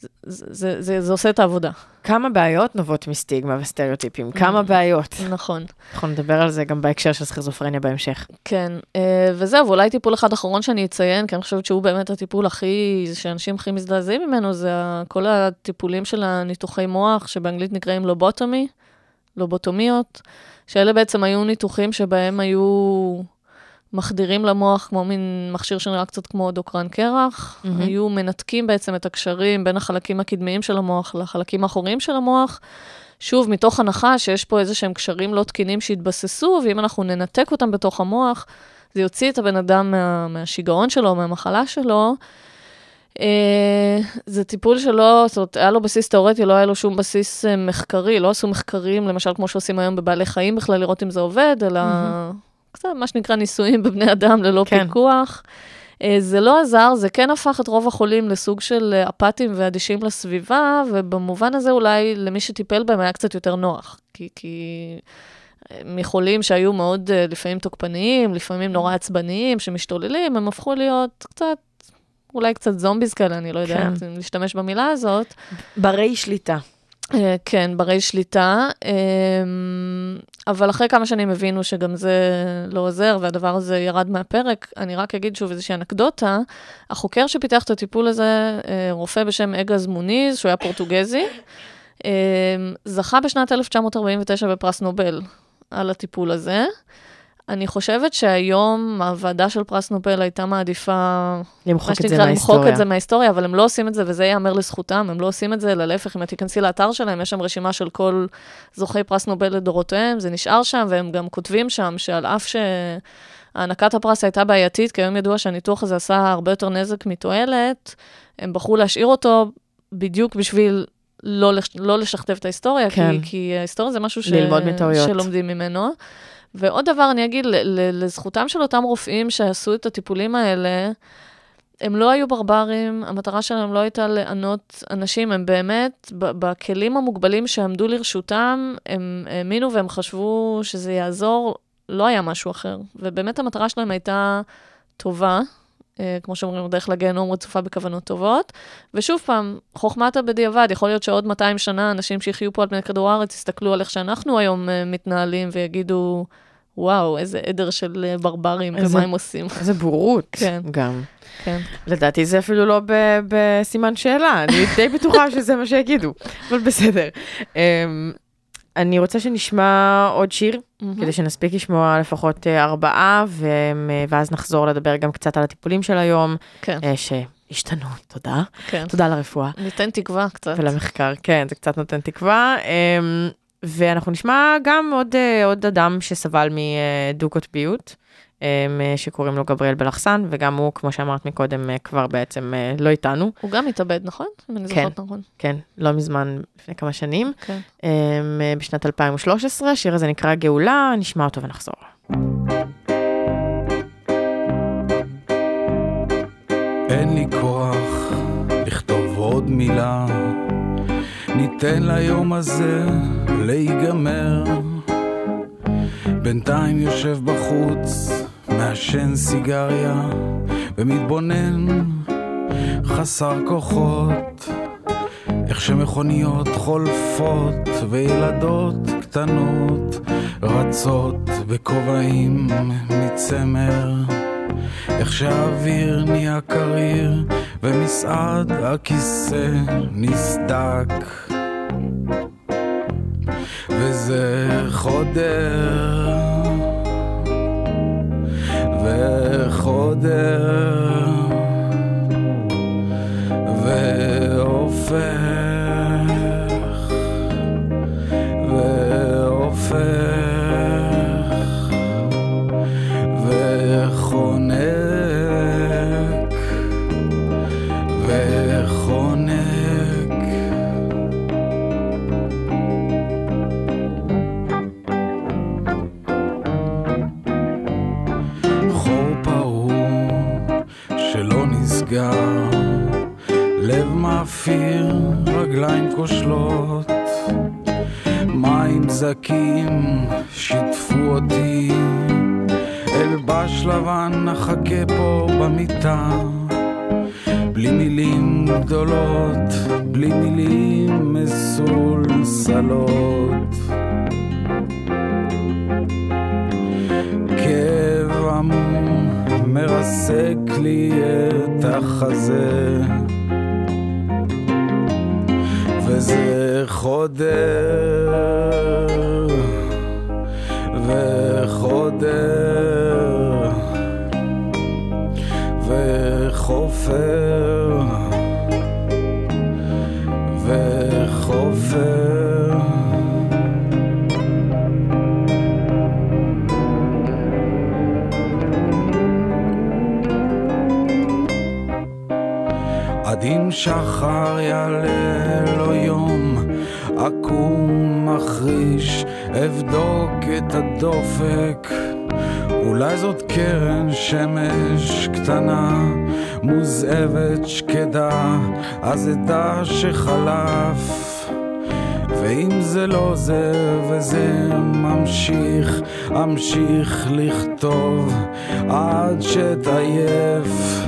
זה, זה, זה, זה עושה את העבודה. כמה בעיות נובעות מסטיגמה וסטריאוטיפים? כמה בעיות? נכון. אנחנו נדבר על זה גם בהקשר של סכיזופרניה בהמשך. כן, אה, וזהו, ואולי טיפול אחד אחרון שאני אציין, כי אני חושבת שהוא באמת הטיפול הכי, שאנשים הכי מזדעזעים ממנו, זה כל הטיפולים של הניתוחי מוח, שבאנגלית נקראים לובוטומי, לובוטומיות, שאלה בעצם היו ניתוחים שבהם היו מחדירים למוח כמו מין מכשיר שנראה קצת כמו דוקרן קרח, מהמם. היו מנתקים בעצם את הקשרים בין החלקים הקדמיים של המוח לחלקים האחוריים של המוח. שוב, מתוך הנחה שיש פה איזה שהם קשרים לא תקינים שהתבססו, ואם אנחנו ננתק אותם בתוך המוח, זה יוציא את הבן אדם מה, מהשיגעון שלו, מהמחלה שלו. אה, זה טיפול שלא, זאת אומרת, היה לו בסיס תאורטי, לא היה לו שום בסיס אה, מחקרי, לא עשו מחקרים, למשל, כמו שעושים היום בבעלי חיים בכלל, לראות אם זה עובד, אלא קצת מה שנקרא ניסויים בבני אדם ללא כן. פיקוח. אה, זה לא עזר, זה כן הפך את רוב החולים לסוג של אה, אפאתיים ואדישים לסביבה, ובמובן הזה אולי למי שטיפל בהם היה קצת יותר נוח. כי, כי אה, מחולים שהיו מאוד לפעמים תוקפניים, לפעמים נורא עצבניים, שמשתוללים, הם הפכו להיות קצת, אולי קצת זומביז כאלה, אני לא יודעת כן. אם להשתמש במילה הזאת. ברי שליטה. אה, כן, ברי שליטה, אה, אבל אחרי כמה שנים הבינו שגם זה לא עוזר, והדבר הזה ירד מהפרק. אני רק אגיד שוב איזושהי אנקדוטה. החוקר שפיתח את הטיפול הזה, אה, רופא בשם אגז מוניז, שהוא היה פורטוגזי, זכה בשנת 1949 בפרס נובל על הטיפול הזה. אני חושבת שהיום הוועדה של פרס נובל הייתה מעדיפה למחוק את זה שנקרא, למחוק מההיסטוריה. את זה מההיסטוריה, אבל הם לא עושים את זה, וזה ייאמר לזכותם, הם לא עושים את זה, אלא להפך, אם את תיכנסי לאתר שלהם, יש שם רשימה של כל זוכי פרס נובל לדורותיהם, זה נשאר שם, והם גם כותבים שם שעל אף שהענקת הפרס הייתה בעייתית, כי היום ידוע שהניתוח הזה עשה הרבה יותר נזק מתועלת, הם בחרו להשאיר אותו בדיוק בשביל לא, לש... לא לשכתב את ההיסטוריה, כן. כי, כי ההיסטוריה זה משהו ש... ללמוד מטעויות. שלומדים ממנו. ועוד דבר, אני אגיד, לזכותם של אותם רופאים שעשו את הטיפולים האלה, הם לא היו ברברים, המטרה שלהם לא הייתה לענות אנשים, הם באמת, בכלים המוגבלים שעמדו לרשותם, הם האמינו והם חשבו שזה יעזור, לא היה משהו אחר. ובאמת המטרה שלהם הייתה טובה, כמו שאומרים, דרך לגיהנום רצופה בכוונות טובות. ושוב פעם, חוכמת הבדיעבד, יכול להיות שעוד 200 שנה אנשים שיחיו פה על פני כדור הארץ יסתכלו על איך שאנחנו היום אה, מתנהלים ויגידו, וואו, איזה עדר של אה, ברברים, איזה- ומה הם עושים. איזה בורות כן. גם. כן. לדעתי זה אפילו לא ב- בסימן שאלה, אני די בטוחה שזה מה שיגידו, אבל בסדר. אני רוצה שנשמע עוד שיר, כדי שנספיק לשמוע לפחות אה, ארבעה, ו- ואז נחזור לדבר גם קצת על הטיפולים של היום, כן, אה, שהשתנו, תודה. כן. תודה לרפואה ניתן תקווה קצת. ולמחקר, כן, זה קצת נותן תקווה. אמ, ואנחנו נשמע גם עוד, אה, עוד אדם שסבל מדו-קוטביות, אה, שקוראים לו גבריאל בלחסן, וגם הוא, כמו שאמרת מקודם, אה, כבר בעצם אה, לא איתנו. הוא גם התאבד, נכון? אם אני כן. זוכרת נכון. כן, לא מזמן, לפני כמה שנים, כן. אמ, אה, בשנת 2013, השיר הזה נקרא גאולה, נשמע אותו ונחזור. אין לי כוח לכתוב עוד מילה ניתן ליום הזה להיגמר. בינתיים יושב בחוץ, מעשן סיגריה, ומתבונן חסר כוחות. איך שמכוניות חולפות וילדות קטנות רצות בכובעים מצמר. איך שהאוויר נהיה קריר ומסעד הכיסא נסדק. וזה חודר. וחודר אמשיך לכתוב עד שתעייף.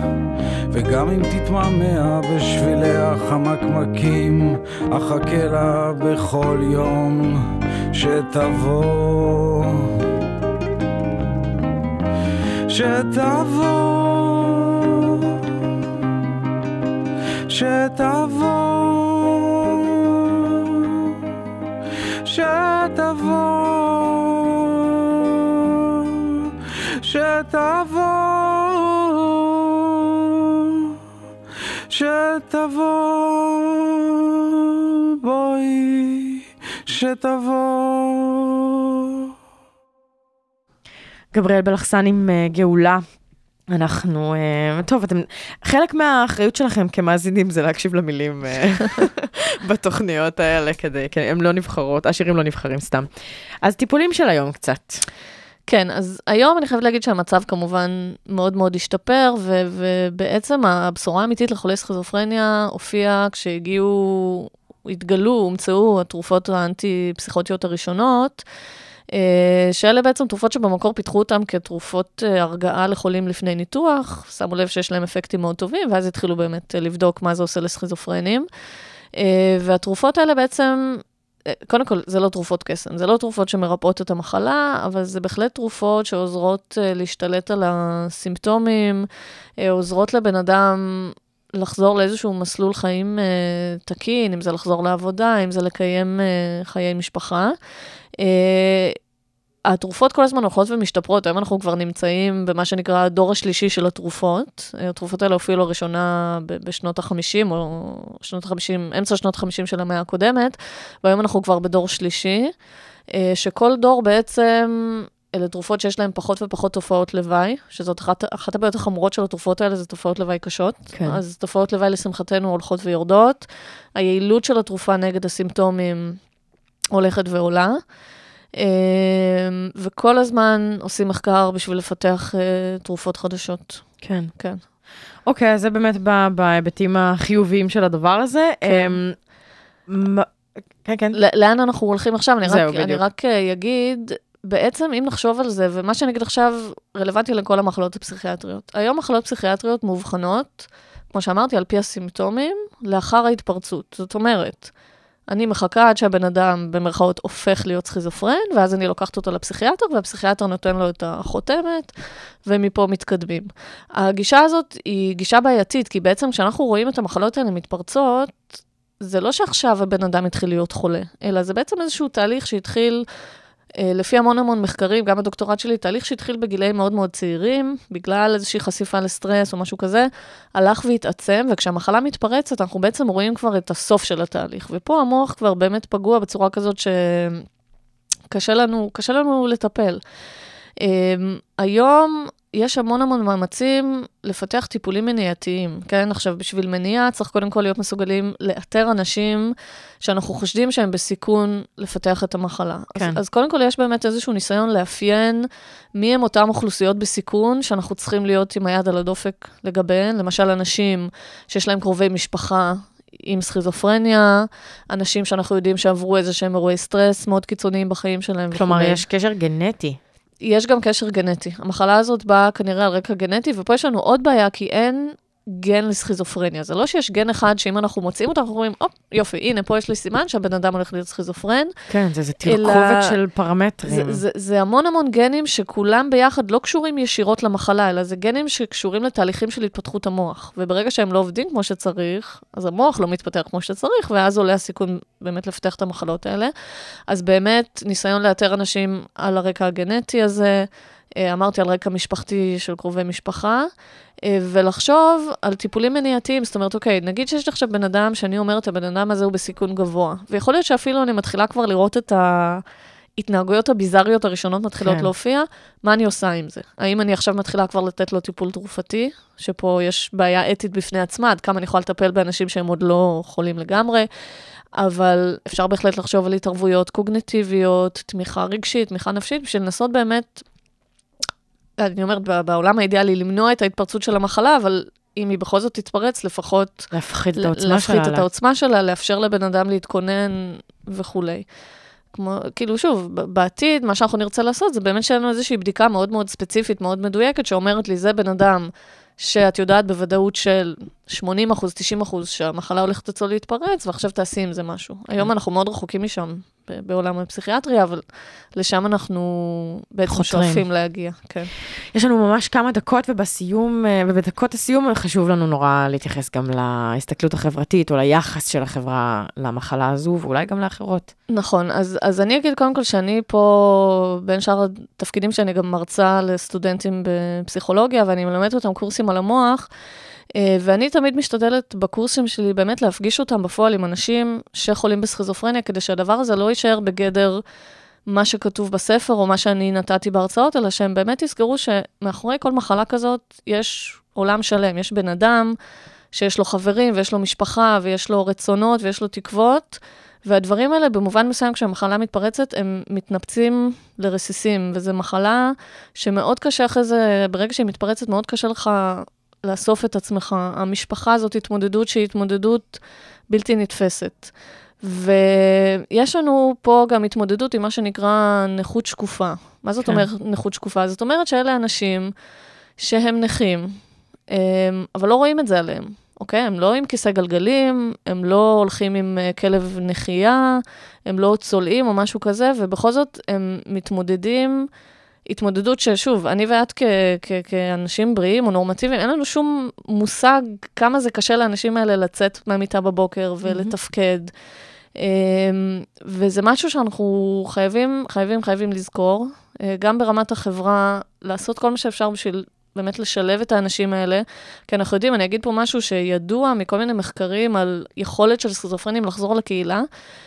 וגם אם תתמהמה בשבילי החמקמקים, אחכה לה בכל יום שתבוא. שתבוא. שתבוא. שתבוא. שתבוא. בואי. שתבוא. גבריאל בלחסן עם אה, גאולה. אנחנו, אה, טוב, אתם, חלק מהאחריות שלכם כמאזינים זה להקשיב למילים אה, בתוכניות האלה, כדי, כי הן לא נבחרות, השירים לא נבחרים סתם. אז טיפולים של היום קצת. כן, אז היום אני חייבת להגיד שהמצב כמובן מאוד מאוד השתפר, ו- ובעצם הבשורה האמיתית לחולי סכיזופרניה הופיעה כשהגיעו, התגלו, הומצאו התרופות האנטי-פסיכוטיות הראשונות. אה, שאלה בעצם תרופות שבמקור פיתחו אותן כתרופות אה, הרגעה לחולים לפני ניתוח, שמו לב שיש להם אפקטים מאוד טובים, ואז התחילו באמת אה, לבדוק מה זה עושה לסכיזופרנים. והתרופות האלה בעצם, קודם כל, זה לא תרופות קסם, זה לא תרופות שמרפאות את המחלה, אבל זה בהחלט תרופות שעוזרות להשתלט על הסימפטומים, עוזרות לבן אדם לחזור לאיזשהו מסלול חיים אה, תקין, אם זה לחזור לעבודה, אם זה לקיים אה, חיי משפחה. אה, התרופות כל הזמן הולכות ומשתפרות, היום אנחנו כבר נמצאים במה שנקרא הדור השלישי של התרופות. התרופות האלה הופיעו לראשונה בשנות ה-50, או שנות ה-50, אמצע שנות ה-50 של המאה הקודמת, והיום אנחנו כבר בדור שלישי, שכל דור בעצם אלה תרופות שיש להן פחות ופחות תופעות לוואי, שזאת אחת, אחת הבעיות החמורות של התרופות האלה, זה תופעות לוואי קשות. כן. אז תופעות לוואי לשמחתנו הולכות ויורדות. היעילות של התרופה נגד הסימפטומים הולכת ועולה. אמ, וכל הזמן עושים מחקר בשביל לפתח אה, תרופות חדשות. כן. כן. אוקיי, אז זה באמת בהיבטים החיוביים של הדבר הזה. כן. אמ, כן, כן. לאן אנחנו הולכים עכשיו? אני זהו, רק, אני בדיוק. רק אה, אגיד, בעצם אם נחשוב על זה, ומה שאני אגיד עכשיו רלוונטי לכל המחלות הפסיכיאטריות. היום מחלות פסיכיאטריות מאובחנות, כמו שאמרתי, על פי הסימפטומים, לאחר ההתפרצות. זאת אומרת, אני מחכה עד שהבן אדם במרכאות הופך להיות סכיזופרן, ואז אני לוקחת אותו לפסיכיאטר, והפסיכיאטר נותן לו את החותמת, ומפה מתקדמים. הגישה הזאת היא גישה בעייתית, כי בעצם כשאנחנו רואים את המחלות האלה מתפרצות, זה לא שעכשיו הבן אדם התחיל להיות חולה, אלא זה בעצם איזשהו תהליך שהתחיל, לפי המון המון מחקרים, גם הדוקטורט שלי, תהליך שהתחיל בגילאים מאוד מאוד צעירים, בגלל איזושהי חשיפה לסטרס או משהו כזה, הלך והתעצם, וכשהמחלה מתפרצת, אנחנו בעצם רואים כבר את הסוף של התהליך. ופה המוח כבר באמת פגוע בצורה כזאת שקשה לנו, קשה לנו לטפל. Um, היום יש המון המון מאמצים לפתח טיפולים מניעתיים, כן? עכשיו, בשביל מניעה צריך קודם כל להיות מסוגלים לאתר אנשים שאנחנו חושדים שהם בסיכון לפתח את המחלה. כן. אז, אז קודם כל יש באמת איזשהו ניסיון לאפיין מי הם אותם אוכלוסיות בסיכון שאנחנו צריכים להיות עם היד על הדופק לגביהן. למשל, אנשים שיש להם קרובי משפחה עם סכיזופרניה, אנשים שאנחנו יודעים שעברו איזה שהם אירועי סטרס מאוד קיצוניים בחיים שלהם כלומר, וכולי. יש קשר גנטי. יש גם קשר גנטי. המחלה הזאת באה כנראה על רקע גנטי, ופה יש לנו עוד בעיה, כי אין גן לסכיזופרניה. זה לא שיש גן אחד שאם אנחנו מוצאים אותו, אנחנו אומרים, הופ, יופי, הנה, פה יש לי סימן שהבן אדם הולך להיות סכיזופרן. כן, זה, זה אלא- תרכובת של פרמטרים. זה, זה, זה המון המון גנים שכולם ביחד לא קשורים ישירות למחלה, אלא זה גנים שקשורים לתהליכים של התפתחות המוח. וברגע שהם לא עובדים כמו שצריך, אז המוח לא מתפתח כמו שצריך, ואז עולה הסיכון באמת לפתח את המחלות האלה. אז באמת, ניסיון לאתר אנשים על הרקע הגנטי הזה, אה, אמרתי על רקע משפחתי של קרובי משפחה, ולחשוב על טיפולים מניעתיים, זאת אומרת, אוקיי, נגיד שיש עכשיו בן אדם שאני אומרת, הבן אדם הזה הוא בסיכון גבוה, ויכול להיות שאפילו אני מתחילה כבר לראות את ההתנהגויות הביזריות הראשונות מתחילות. כן. להופיע, מה אני עושה עם זה? האם אני עכשיו מתחילה כבר לתת לו טיפול תרופתי, שפה יש בעיה אתית בפני עצמה, עד כמה אני יכולה לטפל באנשים שהם עוד לא חולים לגמרי, אבל אפשר בהחלט לחשוב על התערבויות קוגנטיביות, תמיכה רגשית, תמיכה נפשית, בשביל לנסות באמת, אני אומרת, בעולם האידיאלי, למנוע את ההתפרצות של המחלה, אבל אם היא בכל זאת תתפרץ, לפחות להפחית את העוצמה שלה. להפחית את העוצמה שלה, לאפשר לבן אדם להתכונן וכולי. כמו, כאילו, שוב, בעתיד, מה שאנחנו נרצה לעשות, זה באמת שיהיה לנו איזושהי בדיקה מאוד מאוד ספציפית, מאוד מדויקת, שאומרת לי, זה בן אדם שאת יודעת בוודאות של 80 אחוז, 90 אחוז, שהמחלה הולכת אצלו להתפרץ, ועכשיו תעשי עם זה משהו. היום אנחנו מאוד רחוקים משם, בעולם הפסיכיאטריה, אבל לשם אנחנו בעצם. שואפים להגיע, כן. יש לנו ממש כמה דקות, ובסיום, אה, ובדקות הסיום חשוב לנו נורא להתייחס גם להסתכלות החברתית, או ליחס של החברה למחלה הזו, ואולי גם לאחרות. נכון, אז, אז אני אגיד קודם כל שאני פה, בין שאר התפקידים שאני גם מרצה לסטודנטים בפסיכולוגיה, ואני מלמדת אותם קורסים על המוח, ואני תמיד משתדלת בקורסים שלי באמת להפגיש אותם בפועל עם אנשים שחולים בסכיזופרניה, כדי שהדבר הזה לא יישאר בגדר מה שכתוב בספר או מה שאני נתתי בהרצאות, אלא שהם באמת יזכרו שמאחורי כל מחלה כזאת יש עולם שלם, יש בן אדם שיש לו חברים ויש לו משפחה ויש לו רצונות ויש לו תקוות. והדברים האלה, במובן מסוים, כשהמחלה מתפרצת, הם מתנפצים לרסיסים, וזו מחלה שמאוד קשה אחרי זה, ברגע שהיא מתפרצת, מאוד קשה לך לאסוף את עצמך. המשפחה הזאת התמודדות שהיא התמודדות בלתי נתפסת. ויש לנו פה גם התמודדות עם מה שנקרא נכות שקופה. מה זאת כן. אומרת נכות שקופה? זאת אומרת שאלה אנשים שהם נכים, אמ, אבל לא רואים את זה עליהם. אוקיי? הם לא עם כיסא גלגלים, הם לא הולכים עם אה, כלב נחייה, הם לא צולעים או משהו כזה, ובכל זאת הם מתמודדים התמודדות ששוב, אני ואת כ- כ- כאנשים בריאים או נורמטיביים, אין לנו שום מושג כמה זה קשה לאנשים האלה לצאת מהמיטה בבוקר ולתפקד. אמ, וזה משהו שאנחנו חייבים, חייבים, חייבים לזכור, אה, גם ברמת החברה, לעשות כל מה שאפשר בשביל באמת לשלב את האנשים האלה, כי אנחנו יודעים, אני אגיד פה משהו שידוע מכל מיני מחקרים על יכולת של סכיזופרנים לחזור לקהילה,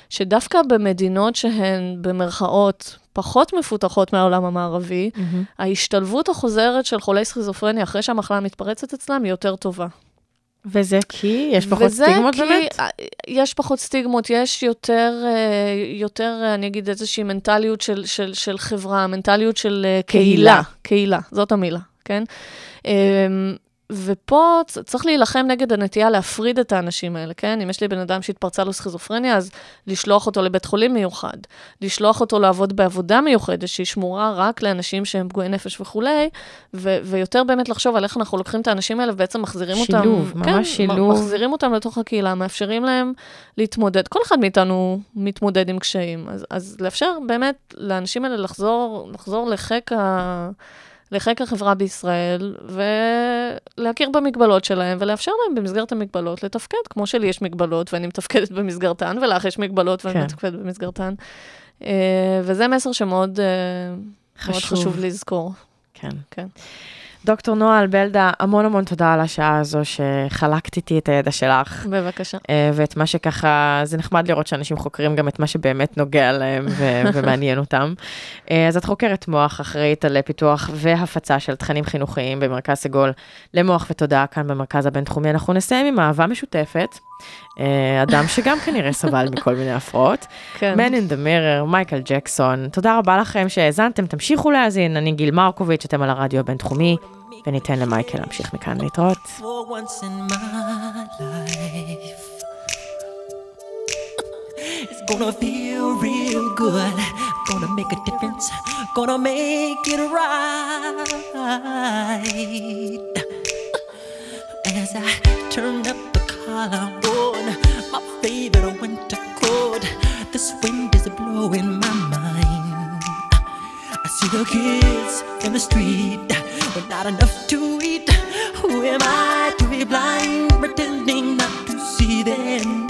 שדווקא במדינות שהן במרכאות פחות מפותחות מהעולם המערבי, ההשתלבות החוזרת של חולי סכיזופרניה אחרי שהמחלה מתפרצת אצלם היא יותר טובה. וזה כי יש פחות וזה סטיגמות כי באמת? יש פחות סטיגמות, יש יותר, אה, יותר, אה, אני אגיד, איזושהי מנטליות של, של, של חברה, מנטליות של אה, קהילה. קהילה. קהילה, זאת המילה, כן? אה, ופה צריך להילחם נגד הנטייה להפריד את האנשים האלה, כן? אם יש לי בן אדם שהתפרצה לו סכיזופרניה, אז לשלוח אותו לבית חולים מיוחד, לשלוח אותו לעבוד בעבודה מיוחדת שהיא שמורה רק לאנשים שהם פגועי נפש וכולי, ו- ויותר באמת לחשוב על איך אנחנו לוקחים את האנשים האלה ובעצם מחזירים אותם... שילוב, ממש כן, שילוב. מחזירים אותם לתוך הקהילה, מאפשרים להם להתמודד. כל אחד מאיתנו מתמודד עם קשיים, אז, אז לאפשר באמת לאנשים האלה לחזור, לחזור לחיק ה... לחיק החברה בישראל, ולהכיר במגבלות שלהם, ולאפשר להם במסגרת המגבלות לתפקד, כמו שלי יש מגבלות ואני מתפקדת במסגרתן, ולך יש מגבלות ואני כן. מתפקדת במסגרתן. אה, וזה מסר שמאוד אה, מאוד חשוב. חשוב לזכור. כן. כן. דוקטור נועה אלבלדה, המון המון תודה על השעה הזו שחלקת איתי את הידע שלך. בבקשה. אה, ואת מה שככה, זה נחמד לראות שאנשים חוקרים גם את מה שבאמת נוגע להם ו- ומעניין אותם. אה, אז את חוקרת מוח, אחראית על פיתוח והפצה של תכנים חינוכיים במרכז סגול למוח ותודעה כאן במרכז הבינתחומי. אנחנו נסיים עם אהבה משותפת, אדם שגם כנראה סבל מכל מיני הפרעות. כן. Man in the Mirror, מייקל ג'קסון. תודה רבה לכם שהאזנתם, תמשיכו להאזין, אני גיל מרקוביץ', אתם על הרדיו הבינתחומי, וניתן למייקל להמשיך מכאן להתראות. It's gonna feel real good. Gonna make a difference. Gonna make it right. As I turn up collar on my favorite winter coat, this wind is blowing my mind. I see the kids in the street with not enough to eat. Who am I to be blind, pretending not to see their